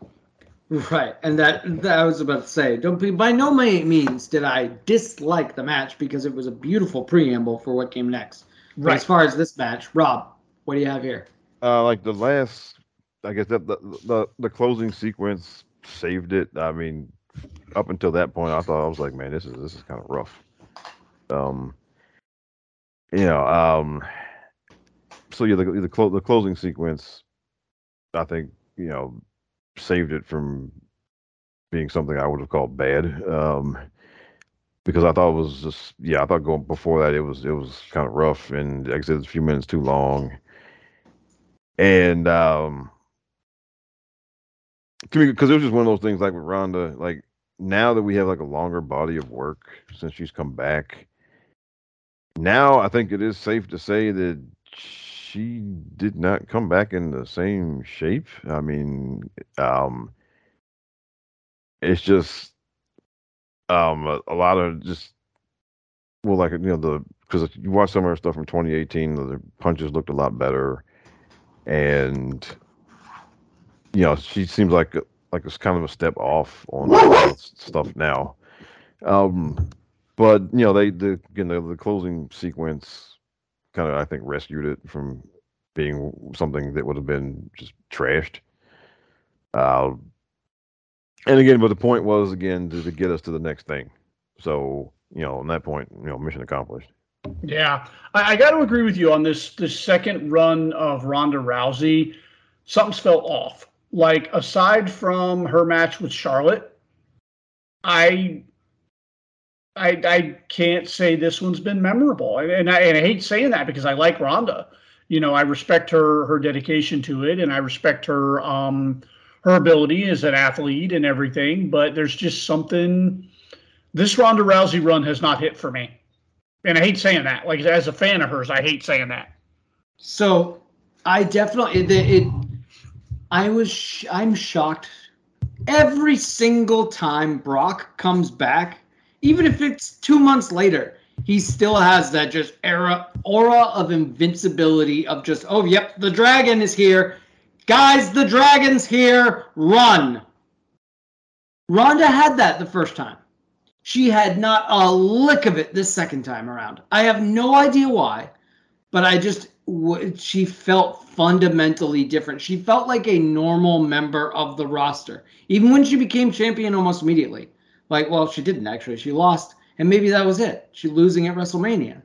Right, and that, that I was about to say. Don't be by no means did I dislike the match because it was a beautiful preamble for what came next. But Right. as far as this match, Rob, what do you have here? Uh, like the last, I guess that the, the the closing sequence saved it. I mean, up until that point, I thought I was like, man, this is this is kind of rough. Um, you know, um, so yeah, the the, clo- the closing sequence, I think you know, saved it from being something I would have called bad. Um, because I thought it was just yeah, I thought going before that it was it was kind of rough and like I said, it's a few minutes too long and um, because it was just one of those things like with Ronda, like now that we have like a longer body of work since she's come back, now I think it is safe to say that she did not come back in the same shape. I mean, um, it's just um a, a lot of just well, like you know the because you watch some of her stuff from 2018, the punches looked a lot better, and you know she seems like like it's kind of a step off on stuff now. Um, but you know they the again the, the closing sequence kind of I think rescued it from being something that would have been just trashed. Uh, and again, but the point was again to, to get us to the next thing. So you know, on that point, you know, mission accomplished. Yeah, I, I got to agree with you on this. This second run of Ronda Rousey, something's felt off. Like aside from her match with Charlotte, I, I, I can't say this one's been memorable, and I, and I hate saying that because I like Ronda. You know, I respect her her dedication to it, and I respect her um, her ability as an athlete and everything. But there's just something this Ronda Rousey run has not hit for me. And I hate saying that. Like as a fan of hers, I hate saying that. So I definitely it, it I was sh- I'm shocked every single time Brock comes back, even if it's 2 months later. He still has that just era aura of invincibility of just oh yep the dragon is here guys the dragon's here run Ronda had that the first time she had not a lick of it this second time around. I have no idea why, but I just she felt fundamentally different. She felt like a normal member of the roster, even when she became champion almost immediately. Like, well, she didn't actually. She lost, and maybe that was it. She losing at WrestleMania.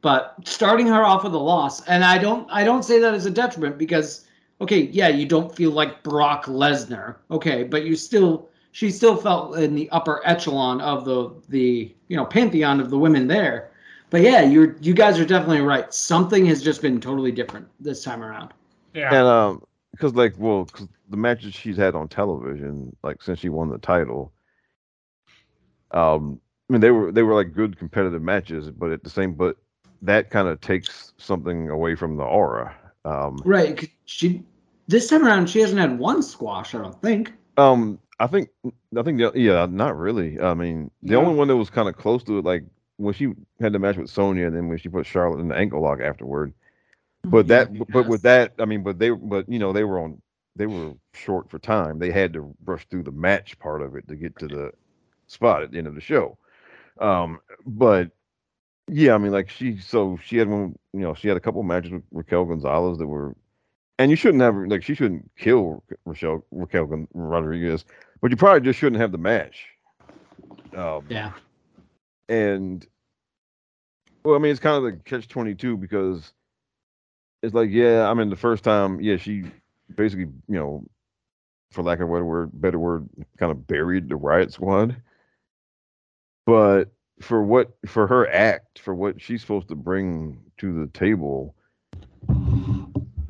But starting her off with a loss, and I don't I don't say that as a detriment because okay, yeah, you don't feel like Brock Lesnar, okay, but you still she still felt in the upper echelon of the the you know pantheon of the women there. But yeah, you're you guys are definitely right. Something has just been totally different this time around. Yeah, and um, because like well, cause the matches she's had on television, like since she won the title, um, I mean they were they were like good competitive matches, but at the same, but that kind of takes something away from the aura. Um, right. She this time around she hasn't had one squash. I don't think. Um, I think I think the, yeah, not really. I mean, the only one that was kind of close to it, like when she had the match with Sonya, and then when she put Charlotte in the ankle lock afterward. But that, yes. but with that, I mean, but they, but you know, they were on, they were short for time. They had to rush through the match part of it to get to the spot at the end of the show. Um, but yeah, I mean, like she, so she had one, you know, she had a couple matches with Raquel Gonzalez that were and you shouldn't have like she shouldn't kill Rochelle Raquel Rodriguez, but you probably just shouldn't have the match. Um, yeah. And well, I mean, it's kind of the catch twenty two because it's like, yeah, I mean, the first time, yeah, she basically, you know, for lack of a better word, better word, kind of buried the Riot Squad. But for what for her act, for what she's supposed to bring to the table,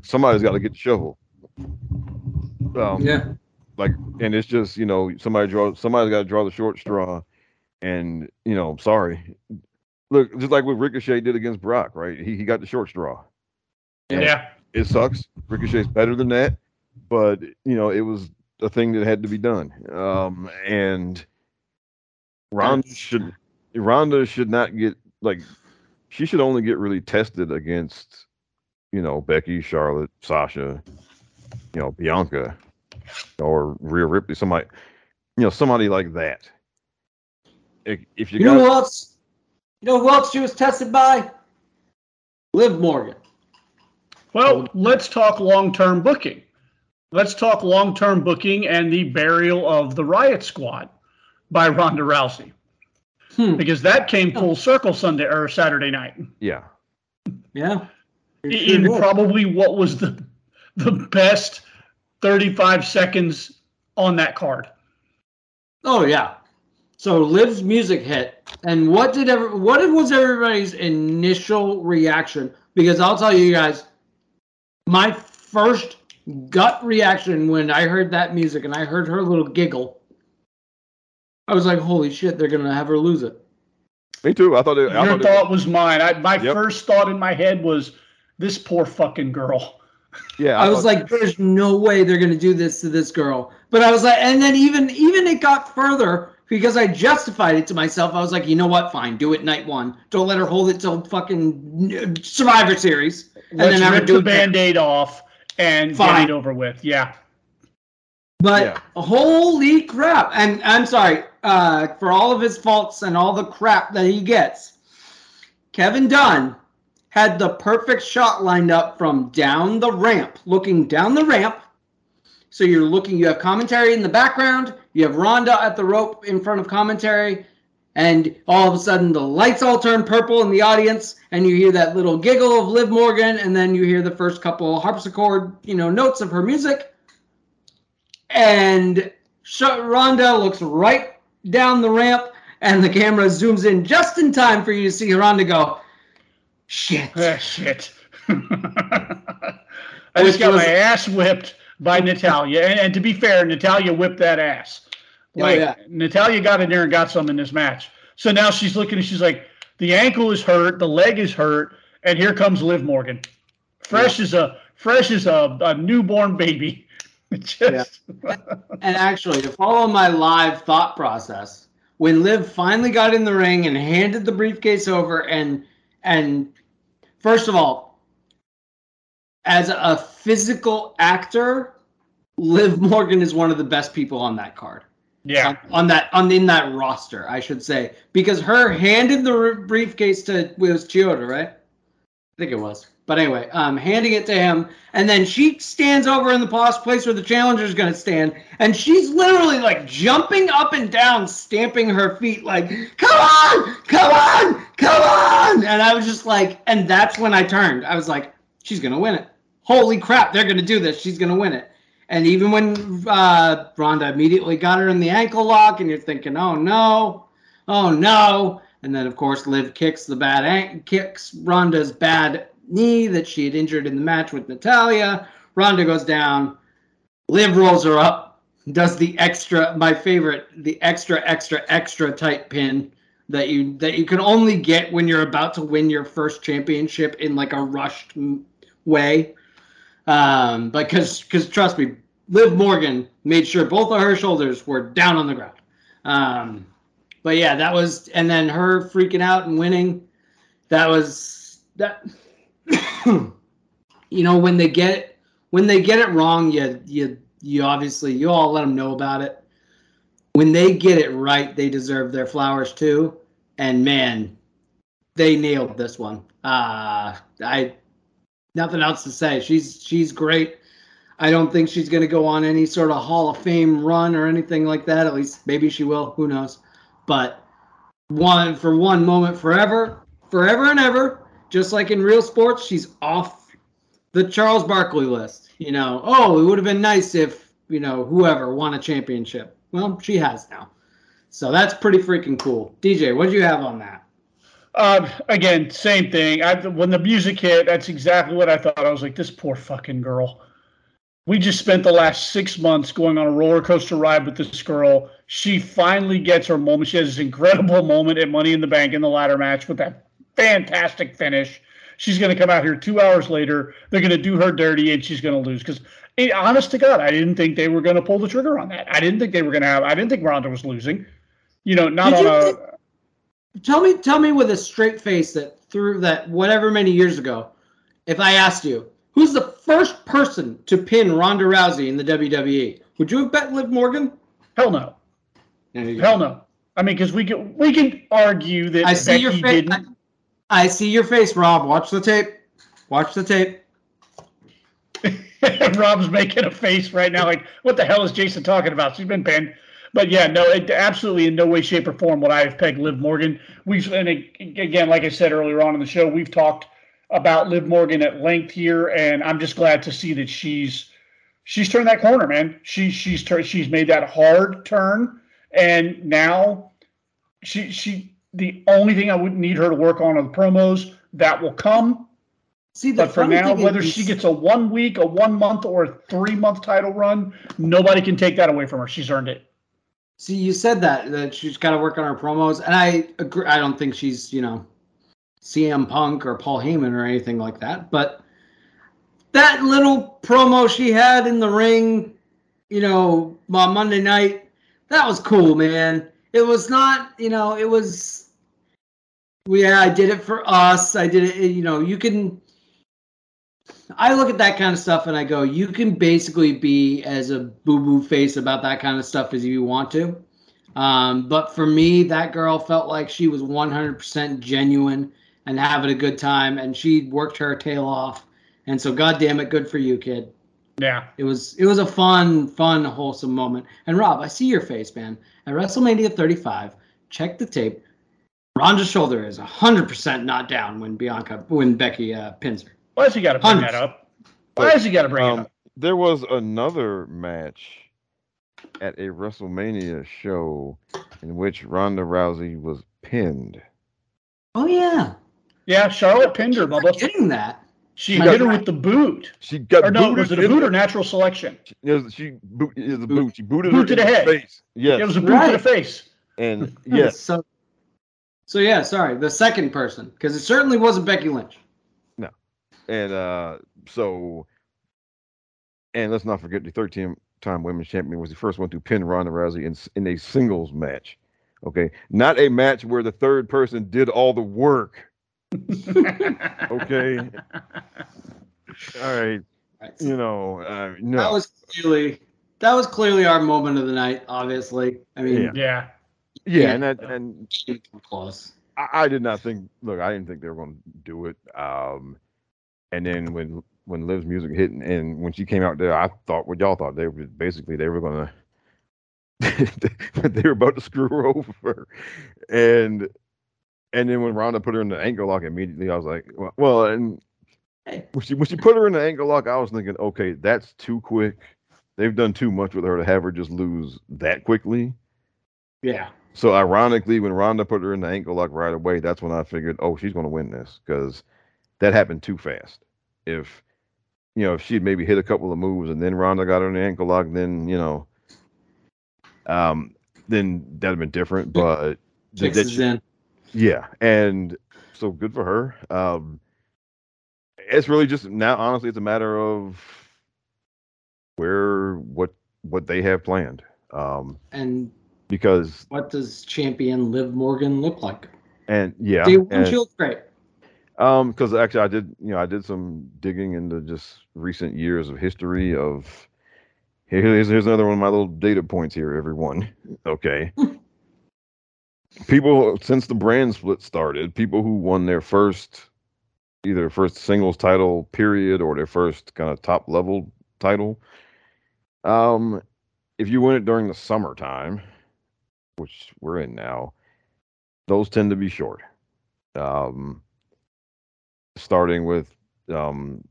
somebody's got to get the shovel. Um, yeah. Like, and it's just you know somebody draw somebody's got to draw the short straw, and you know I'm sorry, look just like what Ricochet did against Brock, right? He he got the short straw. And yeah. It sucks. Ricochet's better than that, but you know it was a thing that had to be done. Um, and Ronda should Ronda should not get like she should only get really tested against you know, Becky, Charlotte, Sasha, you know, Bianca, or Rhea Ripley, somebody, you know, somebody like that. If, if you, you know who else, you know who else she was tested by? Liv Morgan. Well, let's talk long-term booking. Let's talk long-term booking and the burial of the Riot Squad by Ronda Rousey. Hmm. Because that came full circle Sunday or Saturday night. Yeah. Yeah in probably what was the the best 35 seconds on that card. Oh yeah. So Liv's music hit, and what did ever what was everybody's initial reaction? Because I'll tell you guys, my first gut reaction when I heard that music and I heard her little giggle, I was like, "Holy shit, they're gonna have her lose it." Me too. I thought it. I Your thought thought it, was mine. I, my Yep. first thought in my head was this poor fucking girl. yeah, I was like, "There's no way they're gonna do this to this girl." But I was like, and then even even it got further because I justified it to myself. I was like, "You know what? Fine, do it night one. Don't let her hold it till fucking uh, Survivor Series, and Let's then have her rip do the it." band-aid off and Fine. get it over with. Yeah. But Yeah. holy crap! And I'm sorry uh, for all of his faults and all the crap that he gets. Kevin Dunn had the perfect shot lined up from down the ramp, looking down the ramp. So you're looking, you have commentary in the background, you have Ronda at the rope in front of commentary, and all of a sudden the lights all turn purple in the audience, and you hear that little giggle of Liv Morgan, and then you hear the first couple harpsichord, you know, notes of her music. And Ronda looks right down the ramp, and the camera zooms in just in time for you to see Ronda go, shit. Ah, shit. I just got was- my ass whipped by Natalya. And, and to be fair, Natalya whipped that ass. Oh, Like yeah. Natalya got in there and got some in this match. So now she's looking and she's like, the ankle is hurt, the leg is hurt, and here comes Liv Morgan. Fresh as a fresh as a, a newborn baby. Just And actually, to follow my live thought process, when Liv finally got in the ring and handed the briefcase over, and and first of all, as a physical actor, Liv Morgan is one of the best people on that card. yeah. on, on that on in that roster, I should say, because her handed the briefcase to it was Chioda, right? I think it was. But anyway, um, handing it to him, and then she stands over in the place where the challenger is going to stand, and she's literally like jumping up and down, stamping her feet, like "Come on, come on, come on!" And I was just like, and that's when I turned. I was like, "She's going to win it! Holy crap, they're going to do this! She's going to win it!" And even when uh, Ronda immediately got her in the ankle lock, and you're thinking, "Oh no, oh no!" And then of course Liv kicks the bad an- kicks Ronda's bad knee that she had injured in the match with Natalya. Ronda goes down. Liv rolls her up, does the extra, my favorite, the extra, extra, extra tight pin that you that you can only get when you're about to win your first championship in like a rushed way. Um, because because trust me, Liv Morgan made sure both of her shoulders were down on the ground. Um, but yeah, that was and then her freaking out and winning. That was that. you know when they get when they get it wrong, you you you obviously you all let them know about it. When they get it right, they deserve their flowers too. And man, they nailed this one. Uh I nothing else to say. She's she's great. I don't think she's going to go on any sort of Hall of Fame run or anything like that. At least maybe she will. Who knows? But one for one moment forever, forever and ever. Just like in real sports, she's off the Charles Barkley list. You know, oh, it would have been nice if you know whoever won a championship. Well, she has now, so that's pretty freaking cool. DJ, what do you have on that? Uh, again, same thing. I, when the music hit, that's exactly what I thought. I was like, this poor fucking girl. We just spent the last six months going on a roller coaster ride with this girl. She finally gets her moment. She has this incredible moment at Money in the Bank in the ladder match with that fantastic finish. She's going to come out here two hours later. They're going to do her dirty, and she's going to lose. Because, eh, honest to God, I didn't think they were going to pull the trigger on that. I didn't think they were going to have. I didn't think Ronda was losing. You know, not Did on you a. Tell me, tell me with a straight face that through that whatever many years ago, if I asked you who's the first person to pin Ronda Rousey in the WWE, would you have bet Liv Morgan? Hell no. There you go. Hell no. I mean, because we can we can argue that I see Becky your face. didn't. I see your face, Rob. Watch the tape. Watch the tape. Rob's making a face right now, like, what the hell is Jason talking about? She's been banned. But yeah, no, it, absolutely in no way, shape, or form would I have pegged Liv Morgan. We've and again, like I said earlier on in the show, we've talked about Liv Morgan at length here, and I'm just glad to see that she's she's turned that corner, man. She she's turned she's made that hard turn, and now she she the only thing I would need her to work on are the promos that will come. See, But for now, whether is- she gets a one week, a one month, or a three month title run, nobody can take that away from her. She's earned it. See, you said that that she's got to work on her promos, and I agree. I don't think she's you know CM Punk or Paul Heyman or anything like that. But that little promo she had in the ring, you know, on Monday night, that was cool, man. It was not, you know, it was. Yeah, I did it for us. I did it. You know, you can. I look at that kind of stuff and I go, you can basically be as a boo boo face about that kind of stuff as you want to. Um, but for me, that girl felt like she was 100% genuine and having a good time, and she worked her tail off. And so, goddamn it, good for you, kid. Yeah. It was it was a fun, fun, wholesome moment. And Rob, I see your face, man. At WrestleMania 35, check the tape. Ronda's shoulder is 100% not down when Bianca when Becky uh, pins her. Why has he got to bring Hundreds. that up? Why has he got to bring Um, it up? there was another match at a WrestleMania show in which Ronda Rousey was pinned. Oh yeah, Yeah, Charlotte pinned her, Bubba. getting that. She Am I hit her with the boot. She got Or no, booted. was it a boot or natural selection? It was, she boot, it was a Boot. boot. She booted Boot her to in the head. face. Yes, It was a boot to the face. and yes, So, so yeah, sorry, the second person because it certainly wasn't Becky Lynch. No. And uh, so, and let's not forget the 13 time women's champion was the first one to pin Ronda Rousey in in a singles match. Okay, not a match where the third person did all the work. Okay, all right, Right. you know, uh, no, That was clearly that was clearly our moment of the night. Obviously, I mean, Yeah. Yeah. yeah, yeah. and that and can't close. I, I did not think. Look, I didn't think they were going to do it. Um, and then when when Liv's music hit and, and when she came out there, I thought what y'all thought they were basically they were going to they were about to screw her over, and and then when Ronda put her in the ankle lock immediately, I was like, well, well and when she when she put her in the ankle lock, I was thinking, okay, that's too quick. They've done too much with her to have her just lose that quickly. Yeah, So ironically, when Ronda put her in the ankle lock right away, that's when I figured, oh, she's going to win this because that happened too fast. If you know, if she'd maybe hit a couple of moves and then Ronda got her in the ankle lock, then you know, um, then that'd have been different. But th- that fixes she- in. Yeah, and so good for her. Um, it's really just now, honestly, it's a matter of where what what they have planned. Um, And because what does champion Liv Morgan look like? and yeah, Day one, and- she looks great. Um, because actually, I did, you know, I did some digging into just recent years of history of. Here's here's another one of my little data points here, everyone. Okay. People since the brand split started, people who won their first, either first singles title period or their first kind of top level title. Um, if you win it during the summertime, which we're in now, those tend to be short. Um, starting with um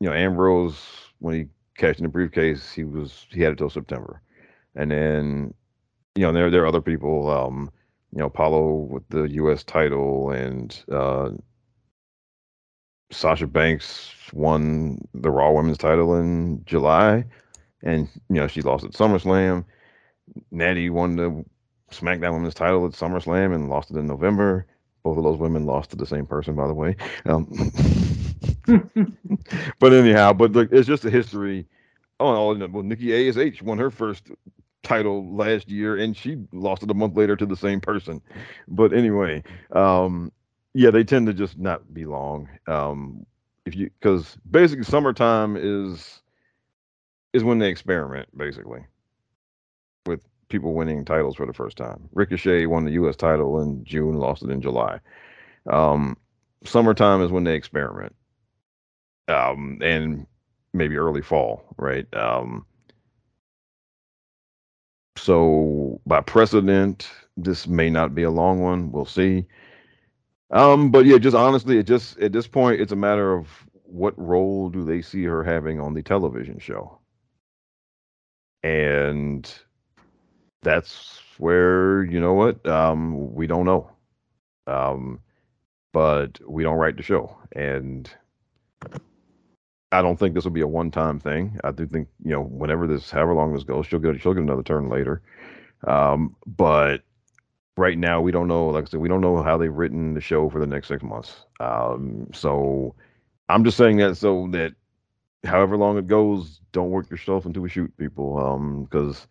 you know Ambrose when he cashed in the briefcase he was he had it till September and then you know there there are other people um you know Apollo with the US title and uh Sasha Banks won the Raw Women's title in July and you know she lost at SummerSlam Natty won the SmackDown Women's title at SummerSlam and lost it in November both of those women lost to the same person, by the way. Um, but anyhow, but look, it's just a history. Oh, and, well, Nikki Ash won her first title last year, and she lost it a month later to the same person. But anyway, um, yeah, they tend to just not be long. Um, if you because basically summertime is is when they experiment, basically, with people winning titles for the first time. Ricochet won the U.S. title in June, lost it in July. Um, summertime is when they experiment, um, and maybe early fall, right? Um, so by precedent, this may not be a long one. We'll see. Um, but yeah, just honestly, it just at this point, it's a matter of what role do they see her having on the television show, and that's where you know what um we don't know um but we don't write the show. And I don't think this will be a one time thing. I do think, you know, whenever this, however long this goes, she'll get, she'll get another turn later. Um, but right now, we don't know, like I said, we don't know how they've written the show for the next six months. Um, so I'm just saying that so that however long it goes, don't work yourself into a shoot, people. Um, because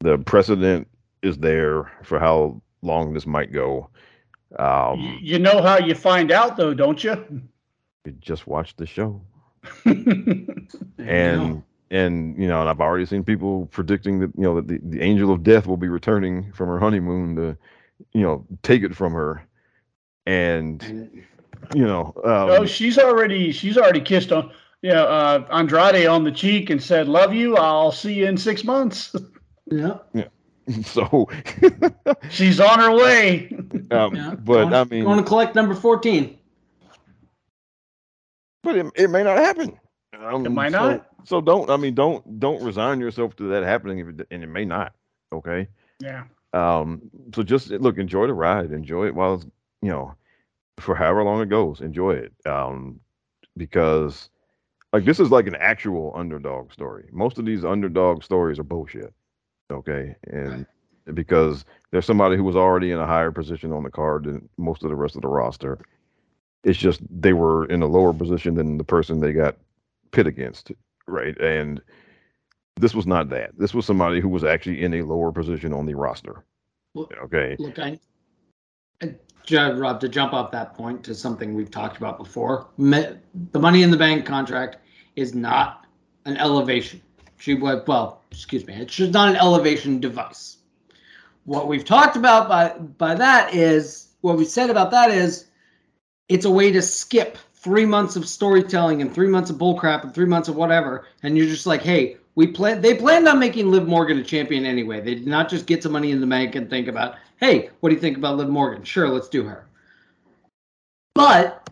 the precedent is there for how long this might go. Um, you know how you find out, though, don't you? You just watch the show. and and you know, and I've already seen people predicting that you know that the, the angel of death will be returning from her honeymoon to, you know, take it from her, and you know, um, oh, she's already she's already kissed on yeah uh, Andrade on the cheek and said, "Love you. I'll see you in six months." Yeah. Yeah. So she's on her way. Um, Yeah. but going, I mean, going to collect number 14. But it, it may not happen. Um, It might so- not. So don't. I mean, don't don't resign yourself to that happening, if it, and it may not. Okay. Yeah. Um. So just look, enjoy the ride, enjoy it while it's you know, for however long it goes, enjoy it. Um, because like this is like an actual underdog story. Most of these underdog stories are bullshit. Okay, and because there's somebody who was already in a higher position on the card than most of the rest of the roster. It's just they were in a lower position than the person they got pit against, right? And this was not that. This was somebody who was actually in a lower position on the roster. Okay. Look, I, I Rob, to jump off that point to something we've talked about before, the Money in the Bank contract is not an elevation. She well, excuse me, it's just not an elevation device. What we've talked about by by that is what we said about that is it's a way to skip three months of storytelling and three months of bullcrap and three months of whatever, and you're just like, hey, we plan. They planned on making Liv Morgan a champion anyway. They did not just get some money in the bank and think about, hey, what do you think about Liv Morgan? Sure, let's do her. But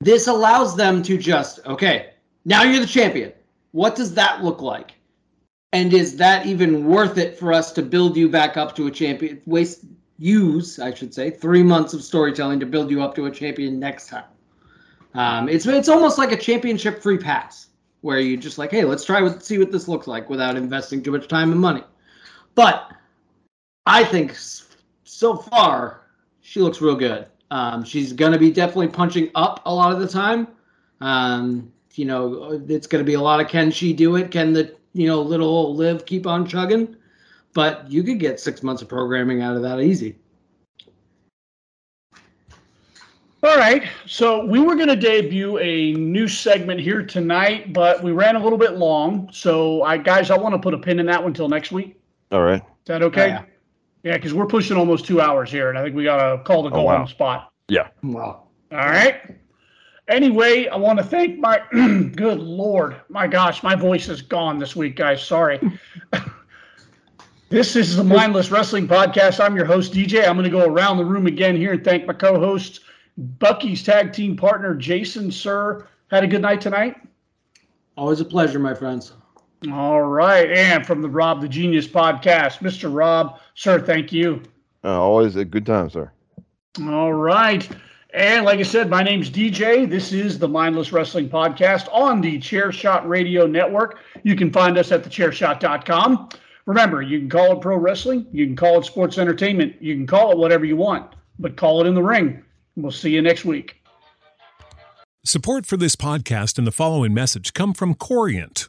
this allows them to just, okay, now you're the champion. What does that look like? And is that even worth it for us to build you back up to a champion? Waste use, I should say, three months of storytelling to build you up to a champion next time. Um, it's it's almost like a championship free pass where you just like, hey, let's try with see what this looks like without investing too much time and money. But I think so far she looks real good. Um, she's gonna be definitely punching up a lot of the time. Um, you know, it's gonna be a lot of can she do it? Can the you know little Liv keep on chugging? But you could get six months of programming out of that easy. All right. So we were going to debut a new segment here tonight, but we ran a little bit long. So, I guys, I want to put a pin in that one until next week. All right. Is that okay? Yeah. Yeah, because we're pushing almost two hours here, and I think we got to call the Oh, goal wow. on the spot. Yeah. Wow. All right. Anyway, I want to thank my good lord. My gosh, my voice is gone this week, guys. Sorry. this is the Mindless Wrestling Podcast. I'm your host, DJ. I'm going to go around the room again here and thank my co hosts, Bucky's tag team partner, Jason Sir. Had a good night tonight? Always a pleasure, my friends. All right. And from the Rob the Genius podcast, Mr. Rob, sir, thank you. Uh, always a good time, sir. All right. And like I said, my name's DJ. This is the Mindless Wrestling Podcast on the Chairshot Radio Network. You can find us at thechairshot.com. Remember, you can call it pro wrestling, you can call it sports entertainment, you can call it whatever you want, but call it in the ring. We'll see you next week. Support for this podcast and the following message come from Corient.